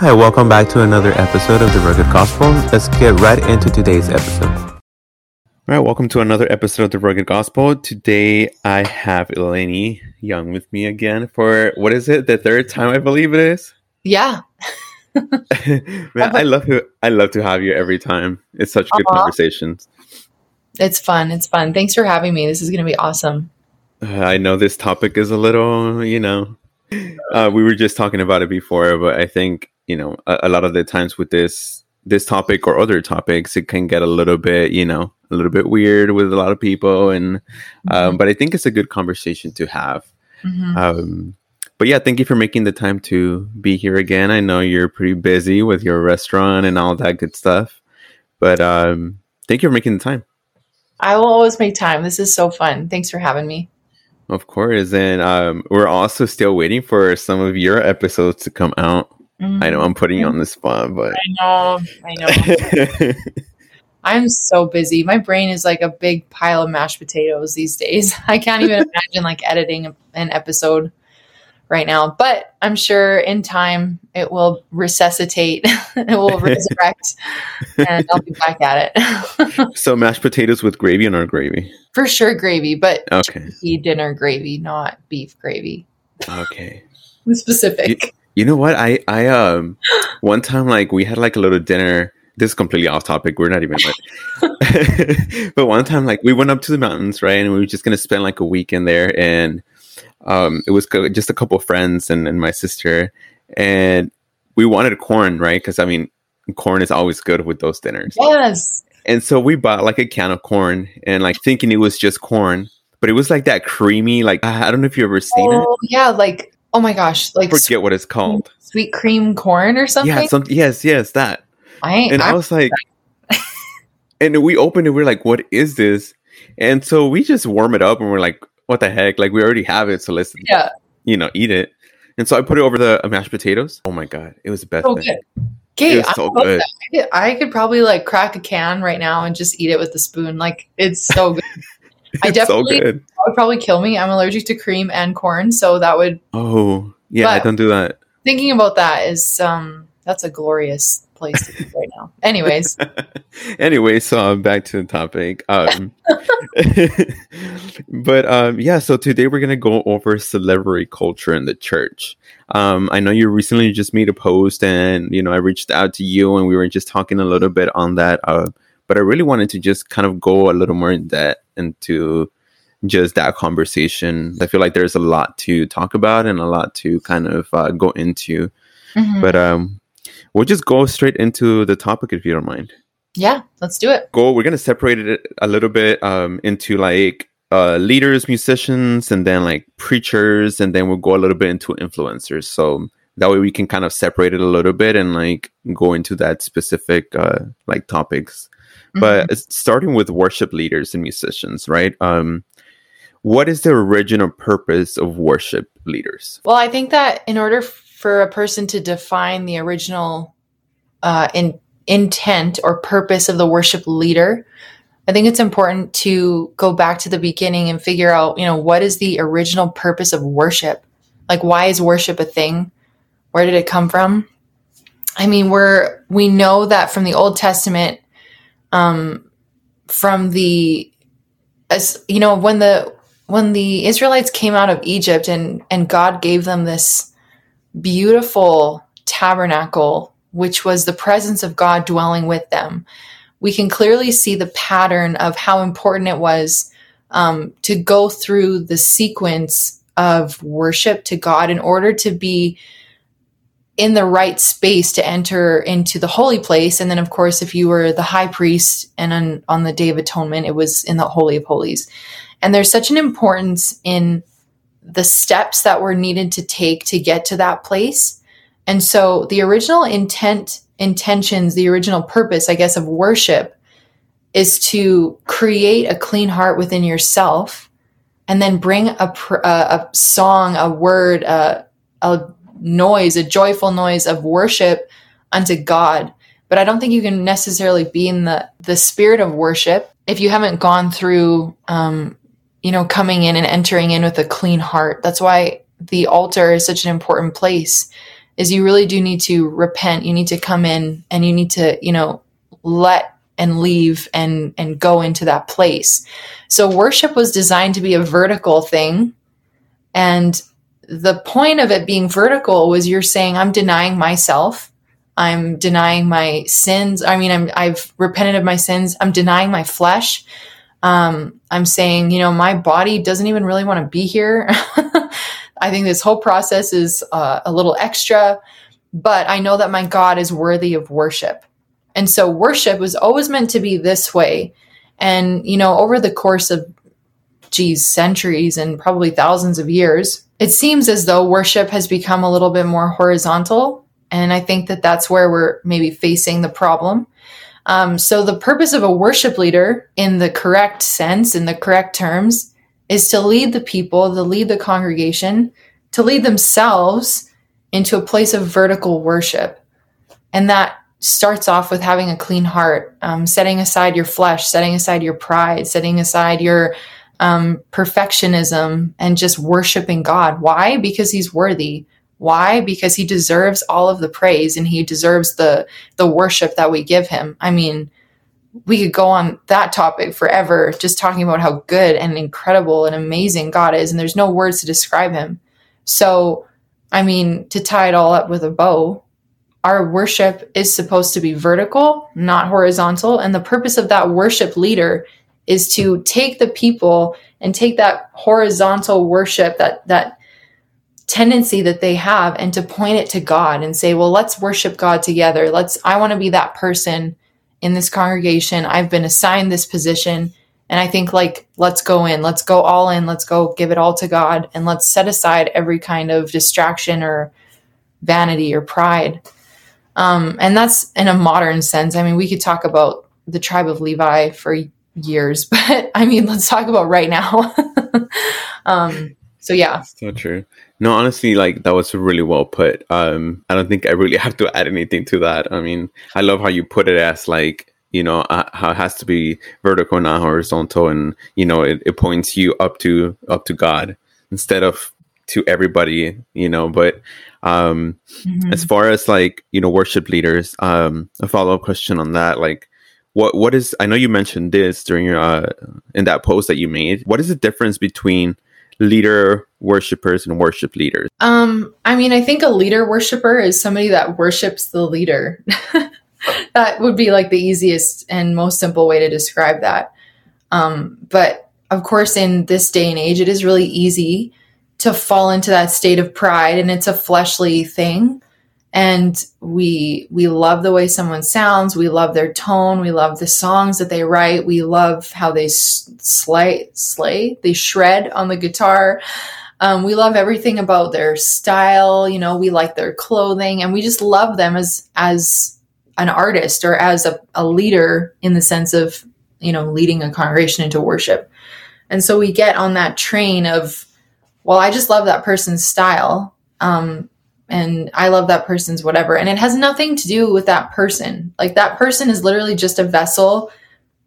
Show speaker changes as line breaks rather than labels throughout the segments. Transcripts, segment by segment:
Hi, welcome back to another episode of The Rugged Gospel. Let's get right into today's episode. All right, welcome to another episode of The Rugged Gospel. Today I have Elenee Young with me again for what is it? The third time I believe it is.
Yeah.
Man, I love you. I love to have you every time. It's such good
Aw.
conversations.
It's fun. It's fun. Thanks for having me. This is going to be awesome.
Uh, I know this topic is a little, you know, uh, we were just talking about it before, but I think you know a, a lot of the times with this this topic or other topics, it can get a little bit, you know, a little bit weird with a lot of people, and um, but I think it's a good conversation to have.
Mhm.
Um, but yeah, thank you for making the time to be here again. I know you're pretty busy with your restaurant and all that good stuff, but um, thank you for making the time.
I will always make time. This is so fun. Thanks for having me.
Of course, and um, we're also still waiting for some of your episodes to come out. I know I'm putting you on the mm-hmm. spot, but
I know. I know. I'm so busy. My brain is like a big pile of mashed potatoes these days. I can't even imagine like editing an episode right now. But I'm sure in time it will resuscitate. it will resurrect, and I'll be back at it.
so mashed potatoes with gravy and our gravy.
For sure, gravy, but
Okay,
dinner gravy, not beef gravy.
okay.
Specific.
You know what? I I um one time like we had like a little dinner. This is completely off topic. We're not even like, but one time like we went up to the mountains, right? And we were just gonna spend like a weekend there, and um it was co- just a couple friends and, and my sister, and we wanted corn, right? Because I mean, corn is always good with those dinners.
Yes.
And so we bought like a can of corn, and like thinking it was just corn, but it was like that creamy, like I I don't know if you ever seen it.
Oh, yeah. Like, oh my gosh. Like
I forget what it's called.
sweet cream corn or something.
Yeah, some, yes, yes, that.
I
and I
I,
was like, and we opened it. We're like, what is this? And so we just warm it up, and we're like, what the heck? Like we already have it, so let's
yeah.
you know eat it. And so I put it over the uh, mashed potatoes. Oh my god, it was the best
So
thing.
good.
It
Okay. I
so good.
I could- I could probably like crack a can right now and just eat it with a spoon. Like, it's so good. I
It's so
definitely-
good.
That would probably kill me. I'm allergic to cream and corn. So that would,
Oh yeah, I don't do that.
thinking about that is, um, that's a glorious place to be right now. Anyways.
anyway, so um, back to the topic. Um, but um, yeah, so today we're gonna go over celebrity culture in the church. Um, I know you recently just made a post, and you know I reached out to you, and we were just talking a little bit on that. Uh, but I really wanted to just kind of go a little more in depth into just that conversation. I feel like there's a lot to talk about and a lot to kind of uh, go into.
Mhm.
But um, we'll just go straight into the topic if you don't mind
yeah, let's do it.
go we're gonna separate it a little bit um into like uh leaders musicians and then like preachers and then we'll go a little bit into influencers so that way we can kind of separate it a little bit and like go into that specific uh like topics But starting with worship leaders and musicians right um what is the original purpose of worship leaders
Well, I think that in order for a person to define the original uh, in, intent or purpose of the worship leader, I think it's important to go back to the beginning and figure out, you know, what is the original purpose of worship? Like, why is worship a thing? Where did it come from? I mean, we're we know that from the Old Testament, um, from the as you know when the when the Israelites came out of Egypt and and God gave them this beautiful tabernacle which was the presence of God dwelling with them we can clearly see the pattern of how important it was um, to go through the sequence of worship to God in order to be in the right space to enter into the holy place. And then, of course, if you were the high priest and on, on the Day of Atonement, it was in the Holy of Holies. And there's such an importance in the steps that were needed to take to get to that place. And so the original intent, intentions, the original purpose, I guess, of worship is to create a clean heart within yourself and then bring a, a, a song, a word, a, a noise, a joyful noise of worship unto God. But I don't think you can necessarily be in the, the spirit of worship if you haven't gone through, um, you know, coming in and entering in with a clean heart. That's why the altar is such an important place is you really do need to repent. You need to come in and you need to, you know, let and leave and and go into that place. So worship was designed to be a vertical thing and the point of it being vertical was you're saying I'm denying myself. I'm denying my sins. I mean, I'm, I've repented of my sins. I'm denying my flesh. Um, I'm saying, you know, my body doesn't even really want to be here. I think this whole process is uh, a little extra, but I know that my God is worthy of worship. And so worship was always meant to be this way. And, you know, over the course of, geez, centuries and probably thousands of years, it seems as though worship has become a little bit more horizontal. And I think that that's where we're maybe facing the problem. Um, so, the purpose of a worship leader, in the correct sense, in the correct terms, is to lead the people, to lead the congregation, to lead themselves into a place of vertical worship. And that starts off with having a clean heart, um, setting aside your flesh, setting aside your pride, setting aside your um, perfectionism, and just worshiping God. Why? Because He's worthy. Why? Because He deserves all of the praise and He deserves the the worship that we give Him. I mean, we could go on that topic forever, just talking about how good and incredible and amazing God is, and there's no words to describe Him. So, I mean, to tie it all up with a bow, our worship is supposed to be vertical, not horizontal. And the purpose of that worship leader is to take the people and take that horizontal worship that that tendency that they have and to point it to God and say, well, let's worship God together. Let's I want to be that person in this congregation. I've been assigned this position and I think like let's go in, let's go all in, let's go give it all to God and let's set aside every kind of distraction or vanity or pride. Um, and that's in a modern sense. I mean, we could talk about the tribe of Levi for years, but I mean, let's talk about right now. um, so yeah,
so true. No, honestly, like that was really well put. Um, I don't think I really have to add anything to that. I mean, I love how you put it as like you know uh, how it has to be vertical, not horizontal, and you know it, it points you up to up to God instead of to everybody. You know, but um, mm-hmm. as far as like you know worship leaders, um, a follow up question on that, like what what is i know you mentioned this during your uh in that post that you made. What is the difference between leader worshipers and worship leaders?
Um i mean i think a leader worshiper is somebody that worships the leader. That would be like the easiest and most simple way to describe that. Um but of course in this day and age it is really easy to fall into that state of pride and it's a fleshly thing and we we love the way someone sounds. We love their tone. We love the songs that they write. We love how they slay slay they shred on the guitar. Um, we love everything about their style. You know we like their clothing and we just love them as as an artist or as a, a leader in the sense of you know leading a congregation into worship. And so we get on that train of well i just love that person's style. Um, and I love that person's whatever. And it has nothing to do with that person. Like that person is literally just a vessel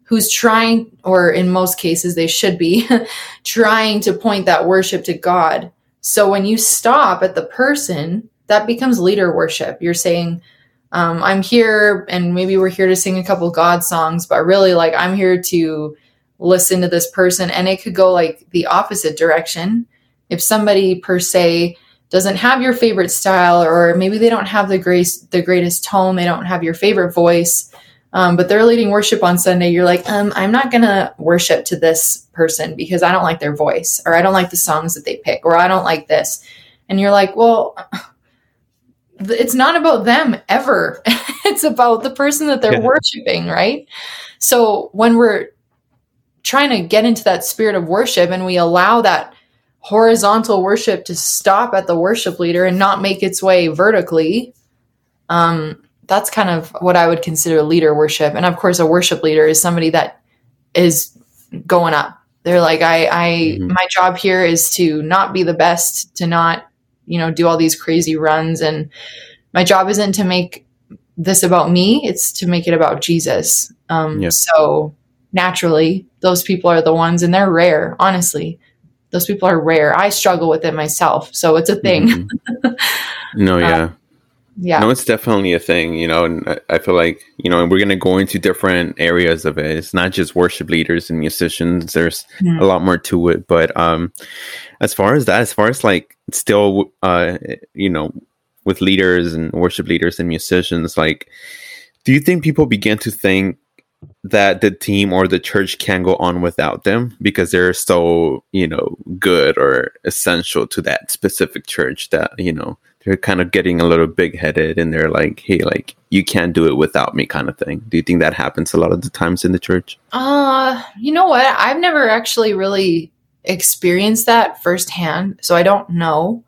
who's trying, or in most cases, they should be trying to point that worship to God. So when you stop at the person, that becomes leader worship. You're saying, um, I'm here, and maybe we're here to sing a couple God songs, but really, like, I'm here to listen to this person. And it could go like the opposite direction. If somebody, per se, doesn't have your favorite style or maybe they don't have the grace the greatest tone they don't have your favorite voice um, but they're leading worship on sunday you're like um, i'm not gonna worship to this person because i don't like their voice or i don't like the songs that they pick or i don't like this. And you're like well it's not about them ever. It's about the person that they're yeah. worshiping right? So when we're trying to get into that spirit of worship and we allow that horizontal worship to stop at the worship leader and not make its way vertically. Um, that's kind of what I would consider leader worship. And of course, a worship leader is somebody that is going up. They're like, I, I, mm-hmm. my job here is to not be the best, to not, you know, do all these crazy runs. And my job isn't to make this about me. It's to make it about Jesus. Um, yeah. so naturally those people are the ones and they're rare, honestly those people are rare. I struggle with it myself, so it's a thing.
Mm-hmm. No, yeah.
Yeah.
No, it's definitely a thing, you know, and I, I feel like, you know, we're going to go into different areas of it. It's not just worship leaders and musicians. There's
Mhm.
a lot more to it. But um as far as that, as far as like still, uh, you know, with leaders and worship leaders and musicians, like, do you think people begin to think that the team or the church can go on without them because they're so, you know, good or essential to that specific church that, you know, they're kind of getting a little big headed and they're like, hey, like, you can't do it without me kind of thing. Do you think that happens a lot of the times in the church?
Uh, you know what? I've never actually really experienced that firsthand, so I don't know.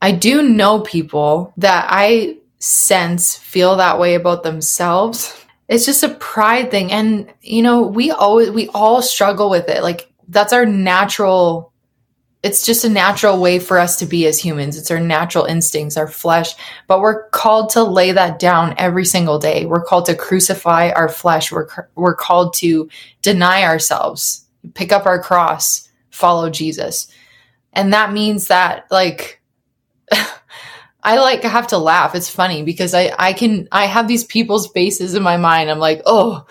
I do know people that I sense feel that way about themselves. It's just a pride thing and you know, we always we all struggle with it. Like that's our natural it's just a natural way for us to be as humans. It's our natural instincts, our flesh, but we're called to lay that down every single day. We're called to crucify our flesh. We're we're called to deny ourselves, pick up our cross, follow Jesus. And that means that like I like I have to laugh. It's funny because I I can I have these people's faces in my mind. I'm like, "Oh,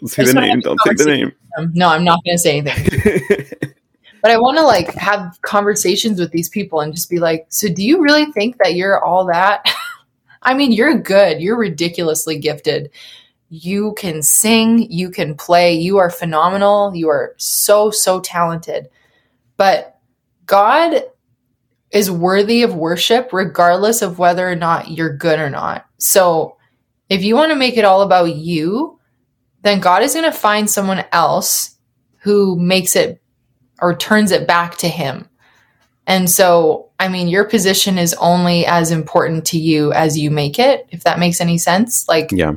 Don't say the name. Don't say the name.
no, I'm not going to say anything." but I want to like have conversations with these people and just be like, so do you really think that you're all that? I mean, you're good. You're ridiculously gifted. You can sing, you can play, you are phenomenal. You are so, so talented. But God is worthy of worship regardless of whether or not you're good or not. So if you want to make it all about you, then God is going to find someone else who makes it or turns it back to him. And so, I mean, your position is only as important to you as you make it, if that makes any sense. Like,
yeah.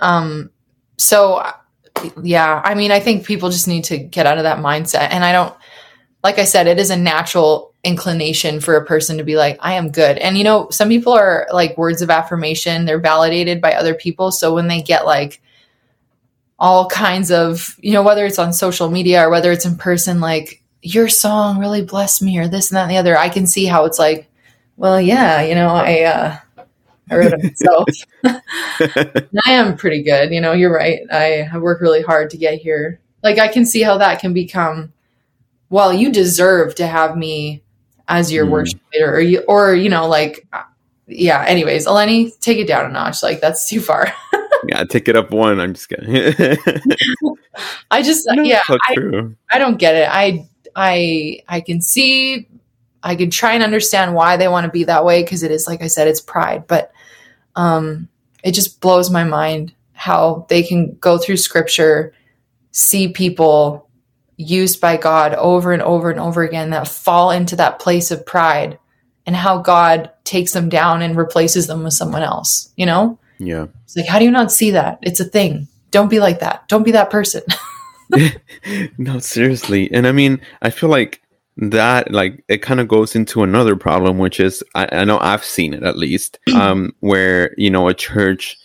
um, so yeah, I mean, I think people just need to get out of that mindset. And I don't, like I said, it is a natural inclination for a person to be like, I am good. And you know, some people are like words of affirmation, they're validated by other people. So when they get like, all kinds of, you know, whether it's on social media or whether it's in person, like your song really blessed me or this and that and the other. I can see how it's like, well, yeah, you know, I, uh, I wrote it myself. I am pretty good. You know, you're right. I, I work really hard to get here. Like I can see how that can become, well, you deserve to have me as your
Mm.
worship leader or you, or, you know, like, uh, yeah, anyways, Elenee, take it down a notch. Like that's too far.
yeah, take it up one. I'm just kidding.
I just,
No,
yeah, I,
true.
I don't get it. I I I can see I can try and understand why they want to be that way because it is like I said it's pride, but um it just blows my mind how they can go through scripture see people used by God over and over and over again that fall into that place of pride and how God takes them down and replaces them with someone else, you know?
Yeah.
It's like how do you not see that? It's a thing. Don't be like that. Don't be that person.
no, seriously. And I mean, I feel like that, like, it kind of goes into another problem, which is I, I know I've seen it at least, um, where, you know, a church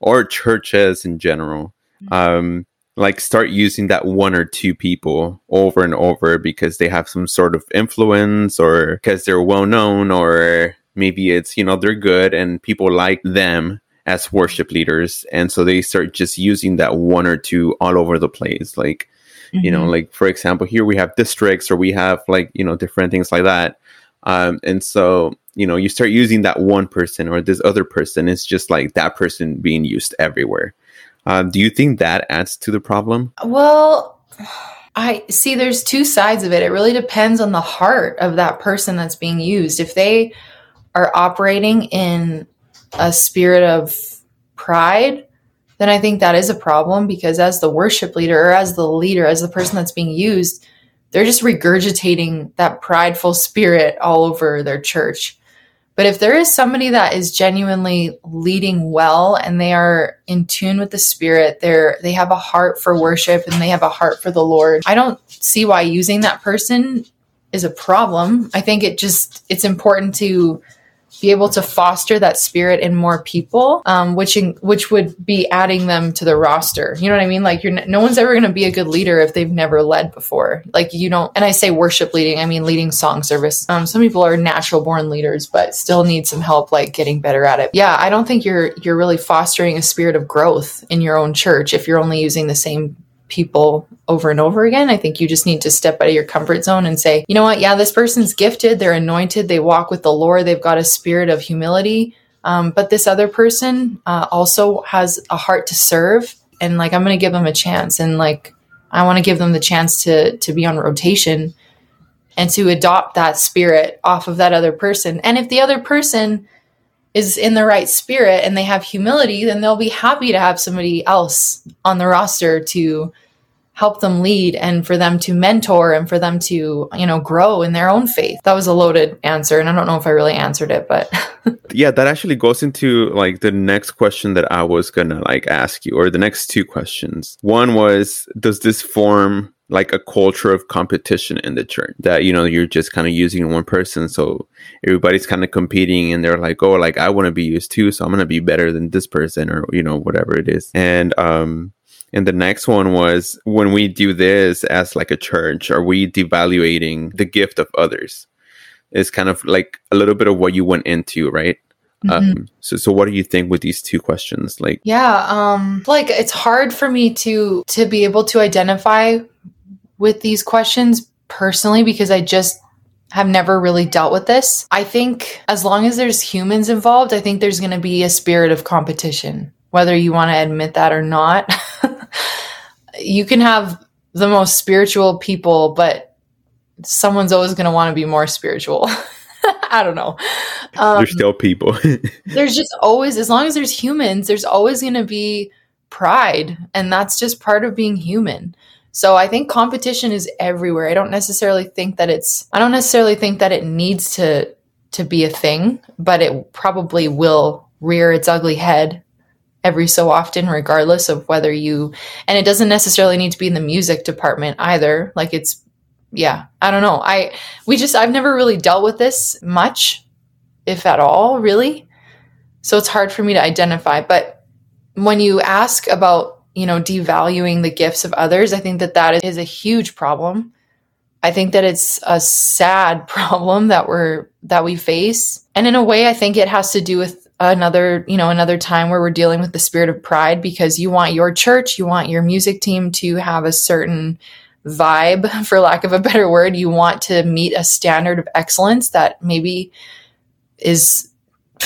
or churches in general, um, like start using that one or two people over and over because they have some sort of influence or because they're well known or maybe it's, you know, they're good and people like them as worship leaders. And so they start just using that one or two all over the place. Like, you know like for example here we have districts or we have like you know different things like that um, and so you know you start using that one person or this other person it's just like that person being used everywhere um, do you think that adds to the problem
Well, I see there's two sides of it. It really depends on the heart of that person that's being used. If they are operating in a spirit of pride, then I think that is a problem because as the worship leader or as the leader, as the person that's being used, they're just regurgitating that prideful spirit all over their church. But if there is somebody that is genuinely leading well and they are in tune with the spirit, they're they have a heart for worship and they have a heart for the Lord. I don't see why using that person is a problem. I think it just it's important to be able to foster that spirit in more people, um, which in, which would be adding them to the roster. You know what I mean? Like you're no one's ever going to be a good leader if they've never led before. Like you don't. And I say worship leading, I mean leading song service. Um, some people are natural born leaders, but still need some help, like getting better at it. Yeah, I don't think you're you're really fostering a spirit of growth in your own church if you're only using the same people over and over again. I think you just need to step out of your comfort zone and say, you know what? Yeah, this person's gifted. They're anointed. They walk with the Lord. They've got a spirit of humility. Um, but this other person uh, also has a heart to serve. And like, I'm going to give them a chance. And like, I want to give them the chance to, to be on rotation and to adopt that spirit off of that other person. And if the other person is in the right spirit and they have humility, then they'll be happy to have somebody else on the roster to help them lead and for them to mentor and for them to, you know, grow in their own faith. That was a loaded answer and I don't know if I really answered it, but
yeah, that actually goes into like the next question that I was going to like ask you or the next two questions. One was does this form like a culture of competition in the church that you know you're just kind of using one person so everybody's kind of competing and they're like oh like i want to be used too so i'm to be better than this person or you know whatever it is and um and the next one was when we do this as like a church, are we devaluating the gift of others? It's kind of like a little bit of what you went into, right? Mm-hmm. Um, so, so what do you think with these two questions? Like,
yeah, um, like it's hard for me to to be able to identify with these questions personally because I just have never really dealt with this. I think as long as there's humans involved, I think there's going to be a spirit of competition, whether you want to admit that or not. you can have the most spiritual people, but someone's always going to want to be more spiritual. I don't know.
Um, there's still people.
there's just always, as long as there's humans, there's always going to be pride. And that's just part of being human. So I think competition is everywhere. I don't necessarily think that it's, I don't necessarily think that it needs to, to be a thing, but it probably will rear its ugly head every so often, regardless of whether you, and it doesn't necessarily need to be in the music department either. Like it's, yeah, I don't know. I, we just, I've never really dealt with this much, if at all, really. So it's hard for me to identify. But when you ask about, you know, devaluing the gifts of others, I think that that is a huge problem. I think that it's a sad problem that we're that we face. And in a way I think it has to do with another you know another time where we're dealing with the spirit of pride because you want your church you want your music team to have a certain vibe for lack of a better word. You want to meet a standard of excellence that maybe is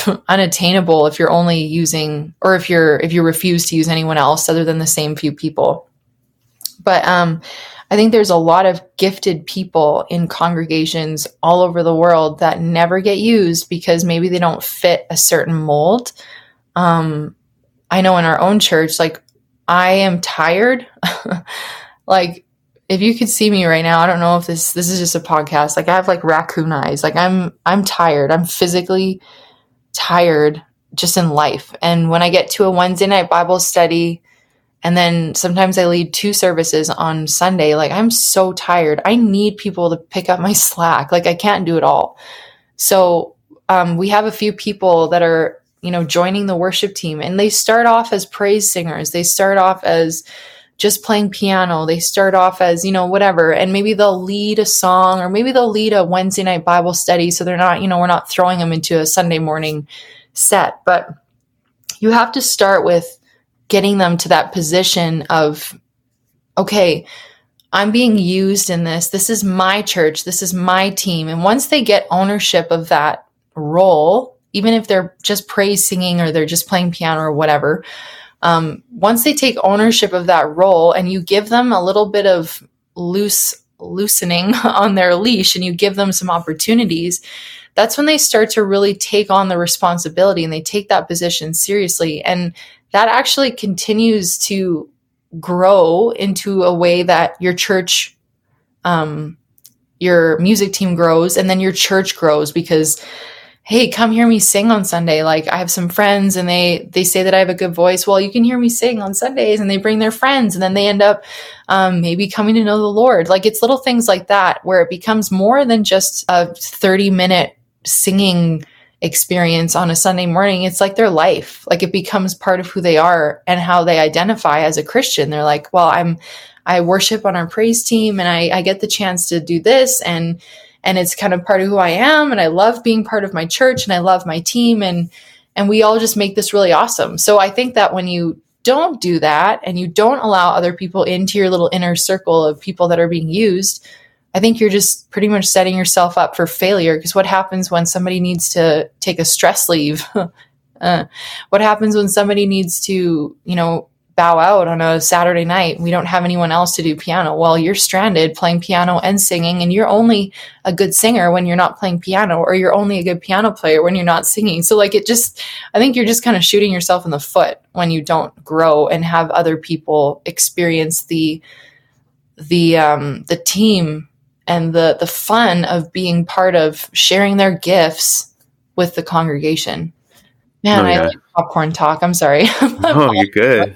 unattainable if you're only using or if you're if you refuse to use anyone else other than the same few people. But um I think there's a lot of gifted people in congregations all over the world that never get used because maybe they don't fit a certain mold. Um, I know in our own church, like I am tired. like if you could see me right now, I don't know if this this is just a podcast. Like I have like raccoon eyes. Like I'm I'm tired. I'm physically tired just in life. And when I get to a Wednesday night Bible study, and then sometimes I lead two services on Sunday. Like I'm so tired. I need people to pick up my slack. Like I can't do it all. So um, we have a few people that are, you know, joining the worship team and they start off as praise singers. They start off as just playing piano. They start off as, you know, whatever. And maybe they'll lead a song or maybe they'll lead a Wednesday night Bible study. So they're not, you know, we're not throwing them into a Sunday morning set. But you have to start with getting them to that position of, okay, I'm being used in this. This is my church. This is my team. And once they get ownership of that role, even if they're just praise singing or they're just playing piano or whatever, um, once they take ownership of that role and you give them a little bit of loose loosening on their leash and you give them some opportunities, that's when they start to really take on the responsibility and they take that position seriously. And that actually continues to grow into a way that your church um, your music team grows and then your church grows because hey come hear me sing on sunday. Like i have some friends and they they say that i have a good voice. Well you can hear me sing on sundays and they bring their friends and then they end up um, maybe coming to know the lord. Like it's little things like that where it becomes more than just a 30 minute singing experience on a Sunday morning, it's like their life. Like it becomes part of who they are and how they identify as a Christian. They're like, well, I'm, I worship on our praise team and I, I get the chance to do this and, and it's kind of part of who I am. And I love being part of my church and I love my team and, and we all just make this really awesome. So I think that when you don't do that and you don't allow other people into your little inner circle of people that are being used, I think you're just pretty much setting yourself up for failure because what happens when somebody needs to take a stress leave? uh, what happens when somebody needs to, you know, bow out on a Saturday night? We don't have anyone else to do piano. Well, you're stranded playing piano and singing, and you're only a good singer when you're not playing piano, or you're only a good piano player when you're not singing. So, like, it just, I think you're just kind of shooting yourself in the foot when you don't grow and have other people experience the, the, um, the team and the the fun of being part of sharing their gifts with the congregation. Man, oh, yeah. I like popcorn talk. I'm sorry.
oh, you're good.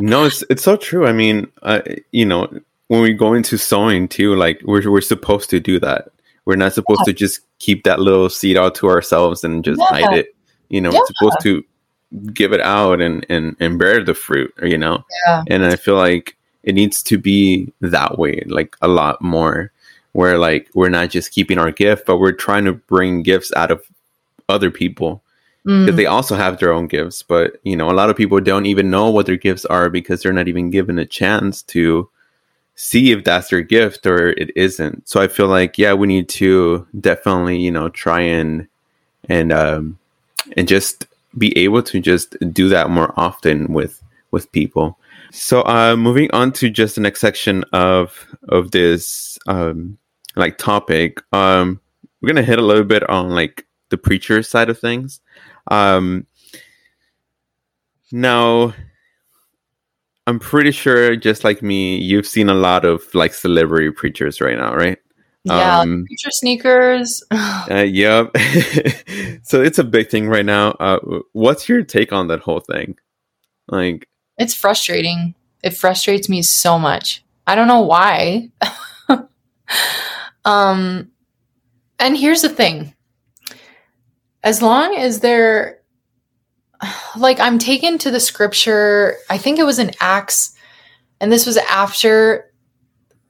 no, it's it's so true. I mean, uh, you know, when we go into sowing too, like we're we're supposed to do that. We're not supposed yeah. to just keep that little seed out to ourselves and just yeah. hide it. You know, we're supposed to give it out and and and bear the fruit. You know, yeah. And I feel like it needs to be that way, like a lot more where like we're not just keeping our gift, but we're trying to bring gifts out of other people because mm. they also have their own gifts. But you know, a lot of people don't even know what their gifts are because they're not even given a chance to see if that's their gift or it isn't. So I feel like yeah, we need to definitely you know try and and um and just be able to just do that more often with with people. So uh moving on to just the next section of of this um like topic, um, we're gonna hit a little bit on like the preacher side of things. Um, now, I'm pretty sure, just like me, you've seen a lot of like celebrity preachers right now, right?
Yeah, um, preacher sneakers.
uh, yep. so it's a big thing right now. Uh, what's your take on that whole thing? Like,
it's frustrating. It frustrates me so much. I don't know why. Um, and here's the thing as long as they're like, I'm taken to the scripture, I think it was in Acts, and this was after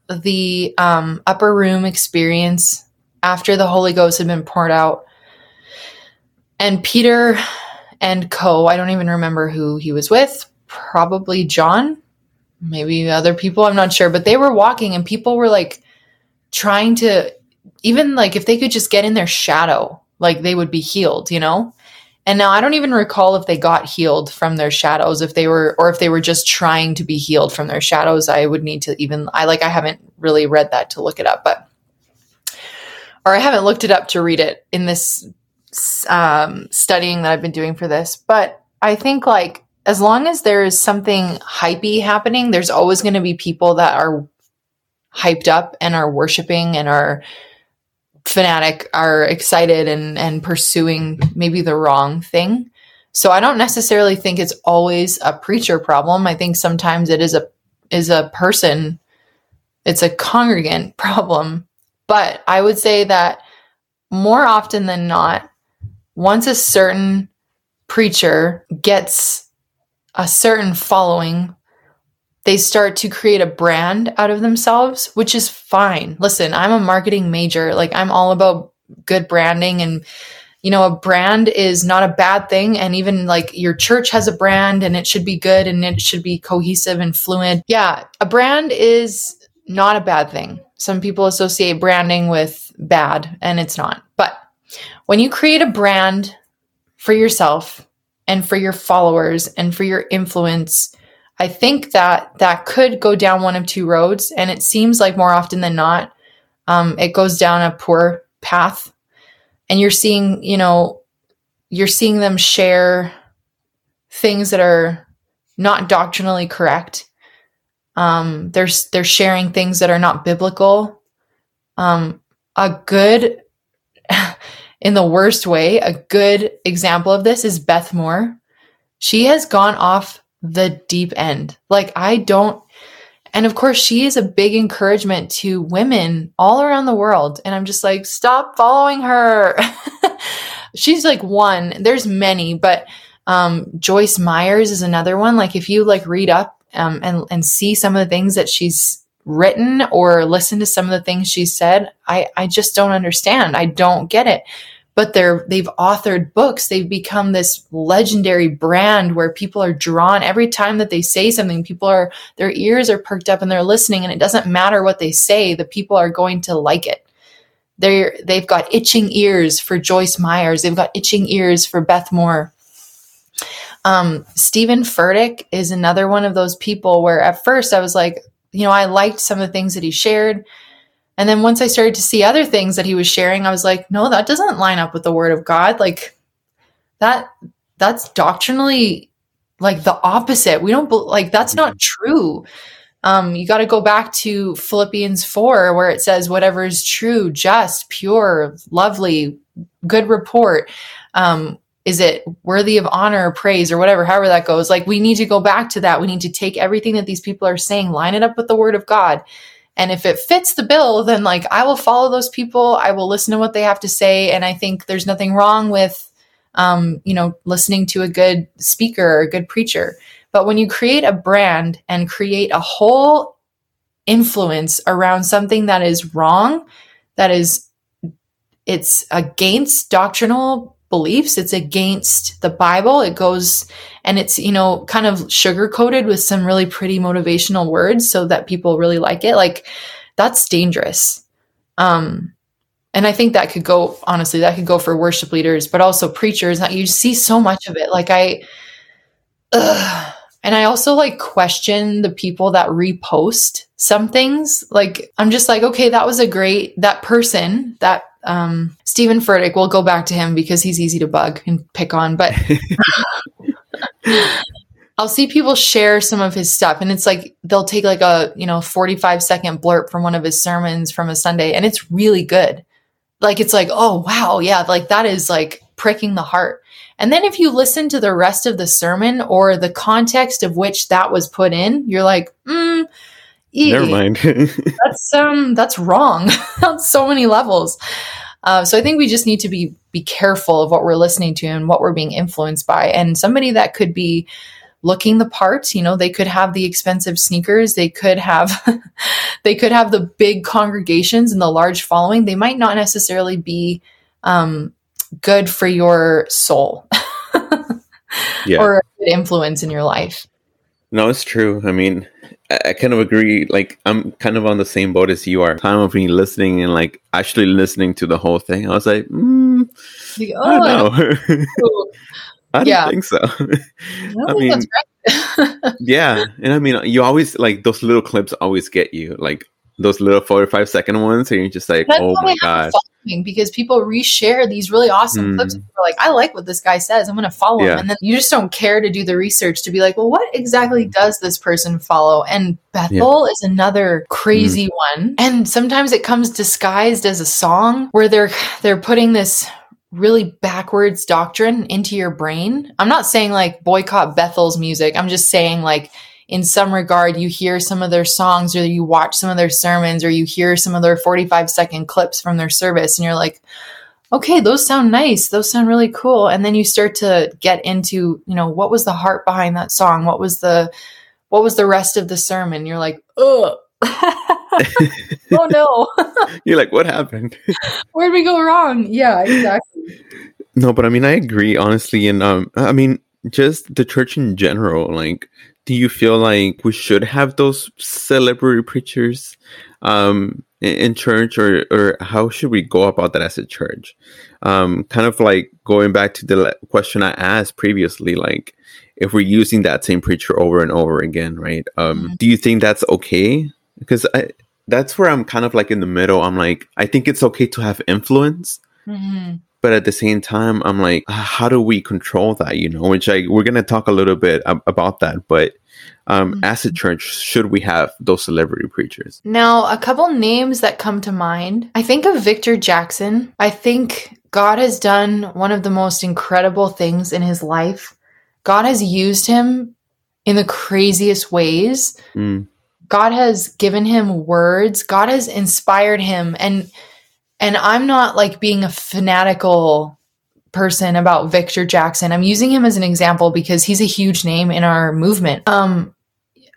the um, upper room experience, after the Holy Ghost had been poured out. And Peter and Co., I don't even remember who he was with, probably John, maybe other people, I'm not sure, but they were walking and people were like, trying to even like if they could just get in their shadow, like they would be healed, you know? And now I don't even recall if they got healed from their shadows, if they were, or if they were just trying to be healed from their shadows. I would need to even, I like, I haven't really read that to look it up, but, or I haven't looked it up to read it in this um, studying that I've been doing for this. But I think like, as long as there is something hypey happening, there's always going to be people that are hyped up and are worshiping and are fanatic, are excited and and pursuing maybe the wrong thing. So I don't necessarily think it's always a preacher problem. I think sometimes it is a is a person it's a congregant problem. But I would say that more often than not, once a certain preacher gets a certain following they start to create a brand out of themselves, which is fine. Listen, I'm a marketing major. Like I'm all about good branding and you know, a brand is not a bad thing. And even like your church has a brand and it should be good and it should be cohesive and fluent. Yeah, a brand is not a bad thing. Some people associate branding with bad and it's not. But when you create a brand for yourself and for your followers and for your influence, I think that that could go down one of two roads. And it seems like more often than not, um, it goes down a poor path. And you're seeing, you know, you're seeing them share things that are not doctrinally correct. Um, they're, they're sharing things that are not biblical. Um, a good, in the worst way, a good example of this is Beth Moore. She has gone off the deep end. Like, I don't, and of course, she is a big encouragement to women all around the world. And I'm just like, stop following her. she's like one. There's many, but um, Joyce Myers is another one. Like if you like read up um, and and see some of the things that she's written or listen to some of the things she said, I I just don't understand. I don't get it. But they're they've authored books. They've become this legendary brand where people are drawn every time that they say something. People are their ears are perked up and they're listening, and it doesn't matter what they say. The people are going to like it they're they've got itching ears for Joyce Myers. They've got itching ears for Beth Moore. Um, Steven Furtick is another one of those people where at first I was like, you know, I liked some of the things that he shared. And then once I started to see other things that he was sharing, I was like, no, that doesn't line up with the word of God. Like that, that's doctrinally like the opposite. We don't like that's not mm-hmm. true. Um, you got to go back to Philippians 4, where it says, whatever is true, just, pure, lovely, good report. Um, is it worthy of honor or praise or whatever, however that goes? Like, we need to go back to that. We need to take everything that these people are saying, line it up with the word of God. And if it fits the bill, then like I will follow those people. I will listen to what they have to say. And I think there's nothing wrong with, um, you know, listening to a good speaker or a good preacher. But when you create a brand and create a whole influence around something that is wrong, that is, it's against doctrinal beliefs, it's against the Bible, it goes and it's, you know, kind of sugar coated with some really pretty motivational words so that people really like it. Like, that's dangerous. Um, and I think that could go, honestly, that could go for worship leaders, but also preachers. You see so much of it. Like, I, ugh, and I also like question the people that repost some things. Like I'm just like, okay, that was a great that person, that um Steven Furtick, we'll go back to him because he's easy to bug and pick on, but I'll see people share some of his stuff and it's like they'll take like a, you know, 45 second blurb from one of his sermons from a Sunday and it's really good. Like it's like, oh wow, yeah, like that is like pricking the heart. And then if you listen to the rest of the sermon or the context of which that was put in, you're like, mm,
never mind.
that's um that's wrong on so many levels. Uh, so I think we just need to be be careful of what we're listening to and what we're being influenced by. And somebody that could be looking the part, you know, they could have the expensive sneakers, they could have they could have the big congregations and the large following. They might not necessarily be um, good for your soul yeah. or good influence in your life.
No, it's true. I mean, I, kind of agree. Like, I'm kind of on the same boat as you are. Time of me listening and like actually listening to the whole thing, I was like, mm, like oh, I don't know. I don't yeah. think so. I, I mean, right. yeah, and I mean, you always like those little clips always get you. Like those little 45 second ones, and you're just like, That's oh my god
because people reshare these really awesome mm. clips. And like, I like what this guy says. I'm going to follow yeah. him. And then you just don't care to do the research to be like, well, what exactly does this person follow? And Bethel yeah. is another crazy mm. one. And sometimes it comes disguised as a song where they're they're putting this really backwards doctrine into your brain. I'm not saying like boycott Bethel's music. I'm just saying like in some regard you hear some of their songs or you watch some of their sermons or you hear some of their 45 second clips from their service and you're like okay those sound nice. Those sound really cool. And then you start to get into you know what was the heart behind that song? What was the what was the rest of the sermon? You're like oh oh no.
You're like what happened?
Where'd we go wrong? Yeah exactly.
No but i mean i agree honestly and um i mean just the church in general like do you feel like we should have those celebrity preachers um, in, in, church, or or how should we go about that as a church? Um, kind of like going back to the question I asked previously, like if we're using that same preacher over and over again, right? Um, mm-hmm. Do you think that's okay? Because I, that's where I'm kind of like in the middle. I'm like, I think it's okay to have influence. Mm-hmm but at the same time i'm like how do we control that? You know which i we're going to talk a little bit ab- about that but um, mm-hmm. as a church should we have those celebrity preachers?
Now a couple names that come to mind. I think of victor jackson. I think god has done one of the most incredible things in his life. God has used him in the craziest ways. Mm. god has given him words. God has inspired him. And and I'm not like being a fanatical person about Victor Jackson. I'm using him as an example because he's a huge name in our movement. Um,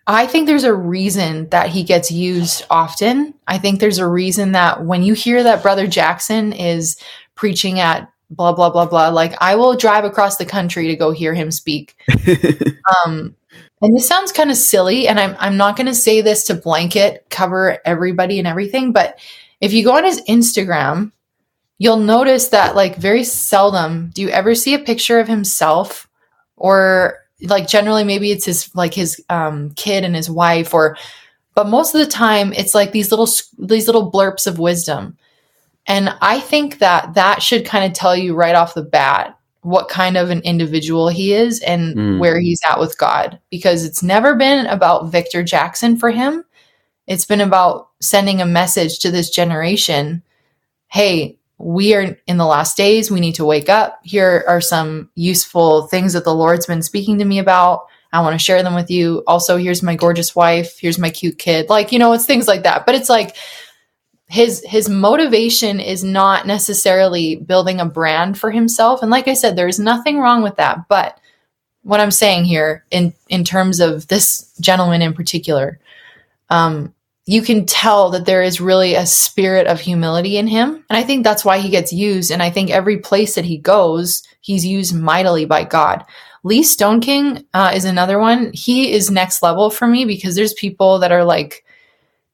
I think there's a reason that he gets used often. I think there's a reason that when you hear that Brother Jackson is preaching at blah blah blah blah, like I will drive across the country to go hear him speak. um, and this sounds kind of silly, and I'm I'm not going to say this to blanket cover everybody and everything, but if you go on his Instagram, you'll notice that like very seldom do you ever see a picture of himself or like generally maybe it's his like his um, kid and his wife or but most of the time it's like these little these little blurps of wisdom and i think that that should kind of tell you right off the bat what kind of an individual he is and mm. where he's at with god because it's never been about victor jackson for him it's been about sending a message to this generation hey we are in the last days. We need to wake up. Here are some useful things that the Lord's been speaking to me about. I want to share them with you. Also, here's my gorgeous wife. Here's my cute kid. Like, you know, it's things like that. But it's like his his motivation is not necessarily building a brand for himself. And like I said, there's nothing wrong with that. But what I'm saying here in in terms of this gentleman in particular, um, you can tell that there is really a spirit of humility in him. And I think that's why he gets used. And I think every place that he goes, he's used mightily by God. Lee Stoneking uh, is another one. He is next level for me because there's people that are like,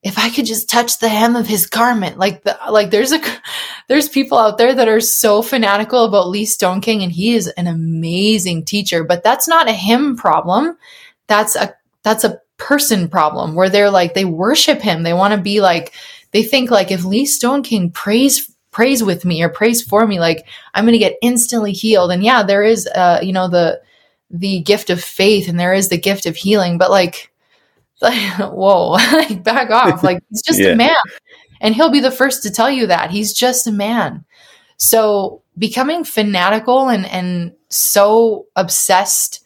if I could just touch the hem of his garment, like the, like there's a there's people out there that are so fanatical about Lee Stoneking, and he is an amazing teacher. But that's not a him problem. That's a that's a person problem where they're like they worship him. They want to be like they think like if Lee Stoneking prays prays with me or prays for me, like I'm going to get instantly healed. And yeah, there is uh you know the the gift of faith and there is the gift of healing, but like like whoa, like back off. Like he's just yeah. a man. And he'll be the first to tell you that. He's just a man. So becoming fanatical and and so obsessed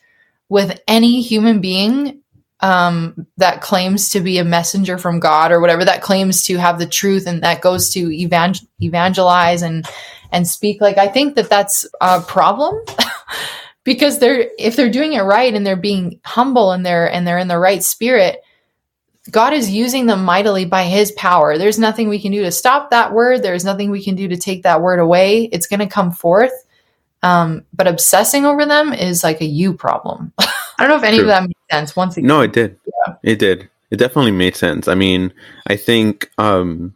with any human being um, that claims to be a messenger from God or whatever that claims to have the truth and that goes to evangel- evangelize and and speak like I think that that's a problem because they're if they're doing it right and they're being humble and they're and they're in the right spirit God is using them mightily by his power. There's nothing we can do to stop that word. There's nothing we can do to take that word away. It's going to come forth. Um, but obsessing over them is like a you problem. I don't know if any True. of that makes sense. Once
again, no, it did. Yeah. It did. It definitely made sense. I mean, I think um,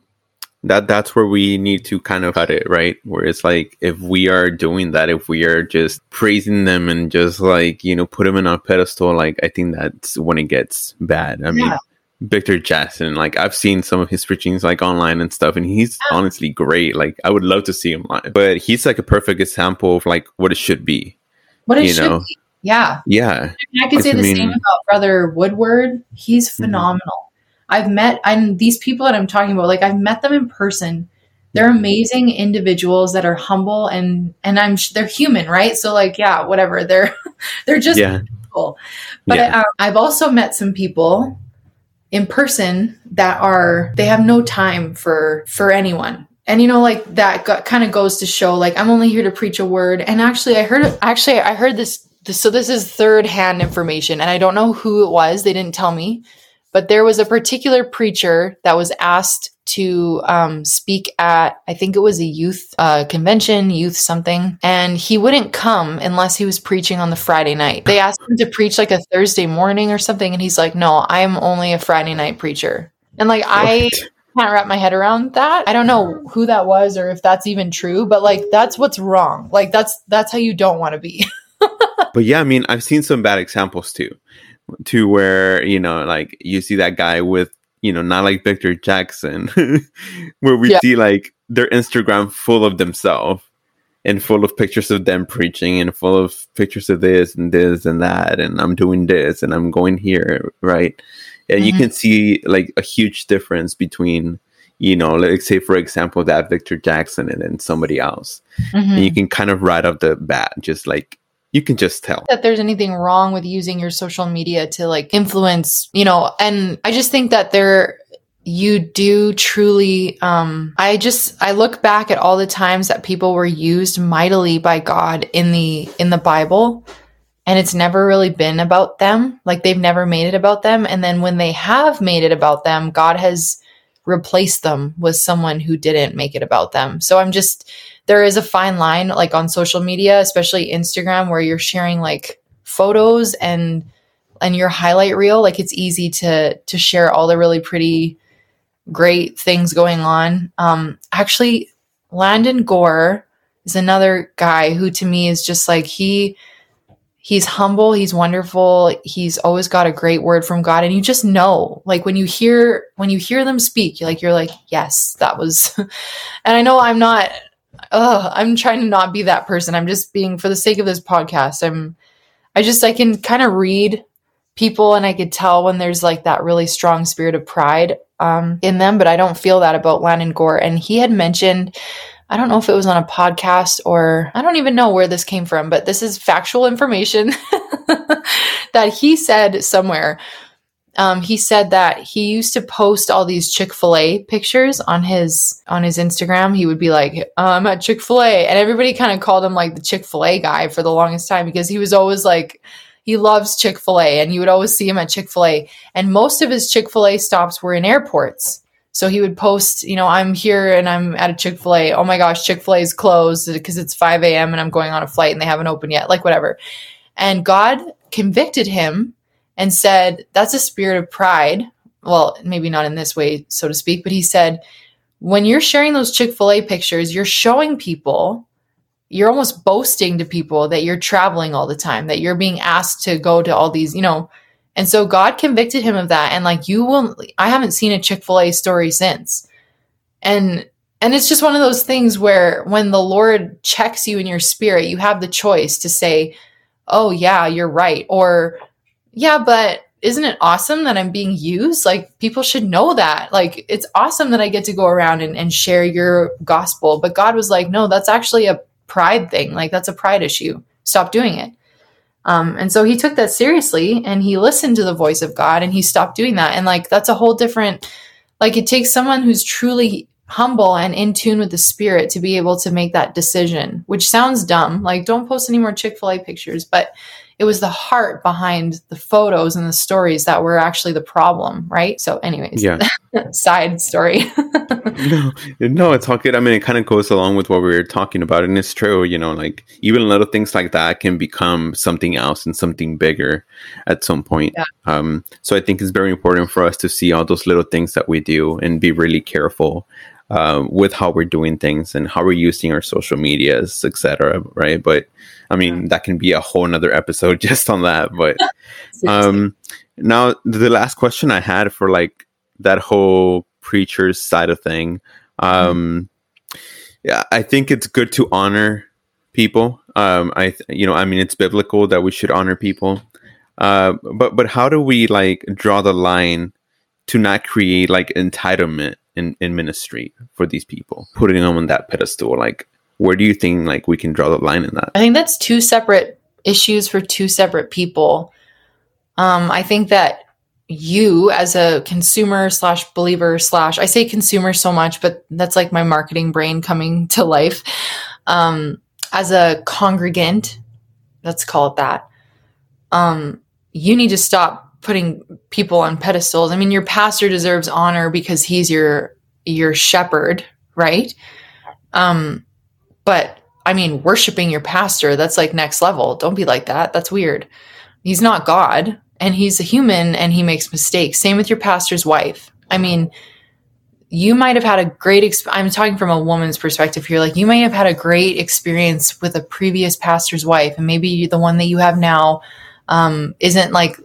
that that's where we need to kind of cut it, right? Where it's like if we are doing that, if we are just praising them and just like you know put them in a pedestal, like I think that's when it gets bad. I yeah. mean. Victor Jackson. Like I've seen some of his preachings like online and stuff, and he's honestly great. Like I would love to see him live. But he's like a perfect example of like what it should be.
What it you should know? be. Yeah.
Yeah.
I could say the mean, same about Brother Woodward. He's mm-hmm. phenomenal. Mm-hmm. I've met I'm these people that I'm talking about, like I've met them in person. They're amazing individuals that are humble and and I'm they're human, right? So like yeah, whatever. They're they're just yeah. people. But yeah. um, I've also met some people in person that are they have no time for for anyone and you know like that kind of goes to show like i'm only here to preach a word and actually i heard actually i heard this so this is third hand information and i don't know who it was they didn't tell me but there was a particular preacher that was asked to um, speak at, I think it was a youth uh, convention, youth something, and he wouldn't come unless he was preaching on the Friday night. They asked him to preach like a Thursday morning or something, and he's like, "No, I'm only a Friday night preacher." And like? I can't wrap my head around that. I don't know who that was or if that's even true, but like, that's what's wrong. Like, that's that's how you don't want to be.
but yeah, I mean, I've seen some bad examples too to where you know like you see that guy with you know, not like Victor Jackson, where we yeah. see like their Instagram full of themselves and full of pictures of them preaching and full of pictures of this and this and that and I'm doing this and I'm going here, right? And mm-hmm. you can see like a huge difference between, you know, let's say for example that Victor Jackson and then somebody else. Mm-hmm. And you can kind of right off the bat just like you can just tell.
That there's anything wrong with using your social media to like influence, you know, and I just think that there you do truly um i just i look back at all the times that people were used mightily by god in the in the bible and it's never really been about them. Like they've never made it about them and then when they have made it about them god has replaced them with someone who didn't make it about them. So i'm just there is a fine line like on social media especially instagram where you're sharing like photos and and your highlight reel like it's easy to to share all the really pretty great things going on. Um, actually, Landon Gore is another guy who to me is just like he he's humble, he's wonderful, he's always got a great word from God and you just know like when you hear when you hear them speak, you're like you're like yes, that was and I know I'm not uh I'm trying to not be that person. I'm just being for the sake of this podcast. I'm I just I can kind of read people and I could tell when there's like that really strong spirit of pride um, in them, but I don't feel that about Landon Gore. And he had mentioned, I don't know if it was on a podcast or I don't even know where this came from, but this is factual information that he said somewhere. Um, he said that he used to post all these Chick Fil A pictures on his on his Instagram. He would be like, uh, "I'm at Chick Fil A," and everybody kind of called him like the Chick Fil A guy for the longest time because he was always like he loves Chick fil A, and you would always see him at Chick fil A. And most of his Chick fil A stops were in airports. So he would post, you know, I'm here and I'm at a Chick fil A. Oh my gosh, Chick fil A is closed because it's 5 a.m. and I'm going on a flight and they haven't opened yet, like whatever. And God convicted him and said, That's a spirit of pride. Well, maybe not in this way, so to speak, but he said, When you're sharing those Chick fil A pictures, you're showing people you're almost boasting to people that you're traveling all the time, that you're being asked to go to all these, you know. And so God convicted him of that. And like, you will, I haven't seen a Chick fil A story since. And, and it's just one of those things where when the Lord checks you in your spirit, you have the choice to say, oh, yeah, you're right. Or, yeah, but isn't it awesome that I'm being used? Like, people should know that. Like, it's awesome that I get to go around and, and share your gospel. But God was like, no, that's actually a pride thing. Like that's a pride issue. Stop doing it. Um, and so he took that seriously and he listened to the voice of God and he stopped doing that. And like that's a whole different, like it takes someone who's truly humble and in tune with the spirit to be able to make that decision, which sounds dumb. Like don't post any more Chick fil A pictures, but it was the heart behind the photos and the stories that were actually the problem, right? So, anyways,
yeah.
side story.
no, no, it's all good. I mean, it kind of goes along with what we were talking about, and it's true. You know, like even little things like that can become something else and something bigger at some point. Yeah. Um, so, I think it's very important for us to see all those little things that we do and be really careful uh, with how we're doing things and how we're using our social medias, etc. Right? But I mean, that can be a whole nother episode just on that. But um, now the last question I had for like that whole preacher's side of thing. Um, mm-hmm. Yeah, I think it's good to honor people. Um, I, th- you know, I mean, it's biblical that we should honor people. Uh, but but how do we like draw the line to not create like entitlement in, in ministry for these people, putting them on that pedestal? Like, where do you think like we can draw the line in that?
I think that's two separate issues for two separate people. Um, I think that you as a consumer slash believer slash I say consumer so much, but that's like my marketing brain coming to life. Um, as a congregant, let's call it that. Um, you need to stop putting people on pedestals. I mean, your pastor deserves honor because he's your your shepherd, right? Um, but I mean, worshiping your pastor, that's like next level. Don't be like that. That's weird. He's not God and he's a human and he makes mistakes. Same with your pastor's wife. I mean, you might have had a great exp- I'm talking from a woman's perspective here. Like you might have had a great experience with a previous pastor's wife and maybe the one that you have now um, isn't like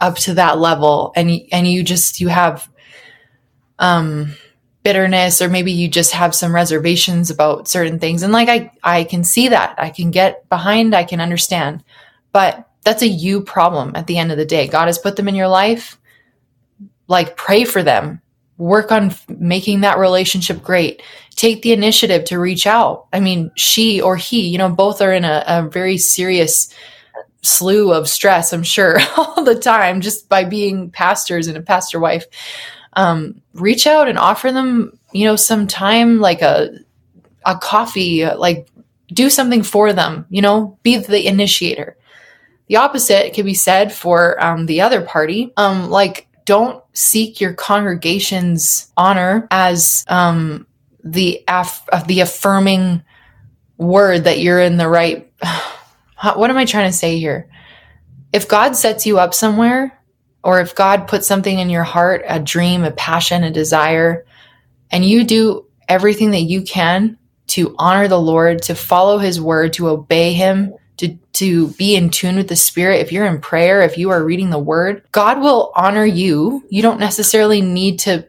up to that level and and you just you have um bitterness or maybe you just have some reservations about certain things and like I I can see that. I can get behind, I can understand. But that's a you problem at the end of the day. God has put them in your life. Like pray for them. Work on f- making that relationship great. Take the initiative to reach out. I mean, she or he, you know, both are in a, a very serious slew of stress, I'm sure, all the time, just by being pastors and a pastor wife. um, reach out and offer them, you know, some time, like a a coffee, like do something for them. You know, be the initiator. The opposite can be said for um, the other party. Um, like, don't seek your congregation's honor as um, the the affirming word that you're in the right. what am I trying to say here? If God sets you up somewhere, or if God puts something in your heart, a dream, a passion, a desire, and you do everything that you can to honor the Lord, to follow his word, to obey him, to, to be in tune with the spirit, if you're in prayer, if you are reading the word, God will honor you. You don't necessarily need to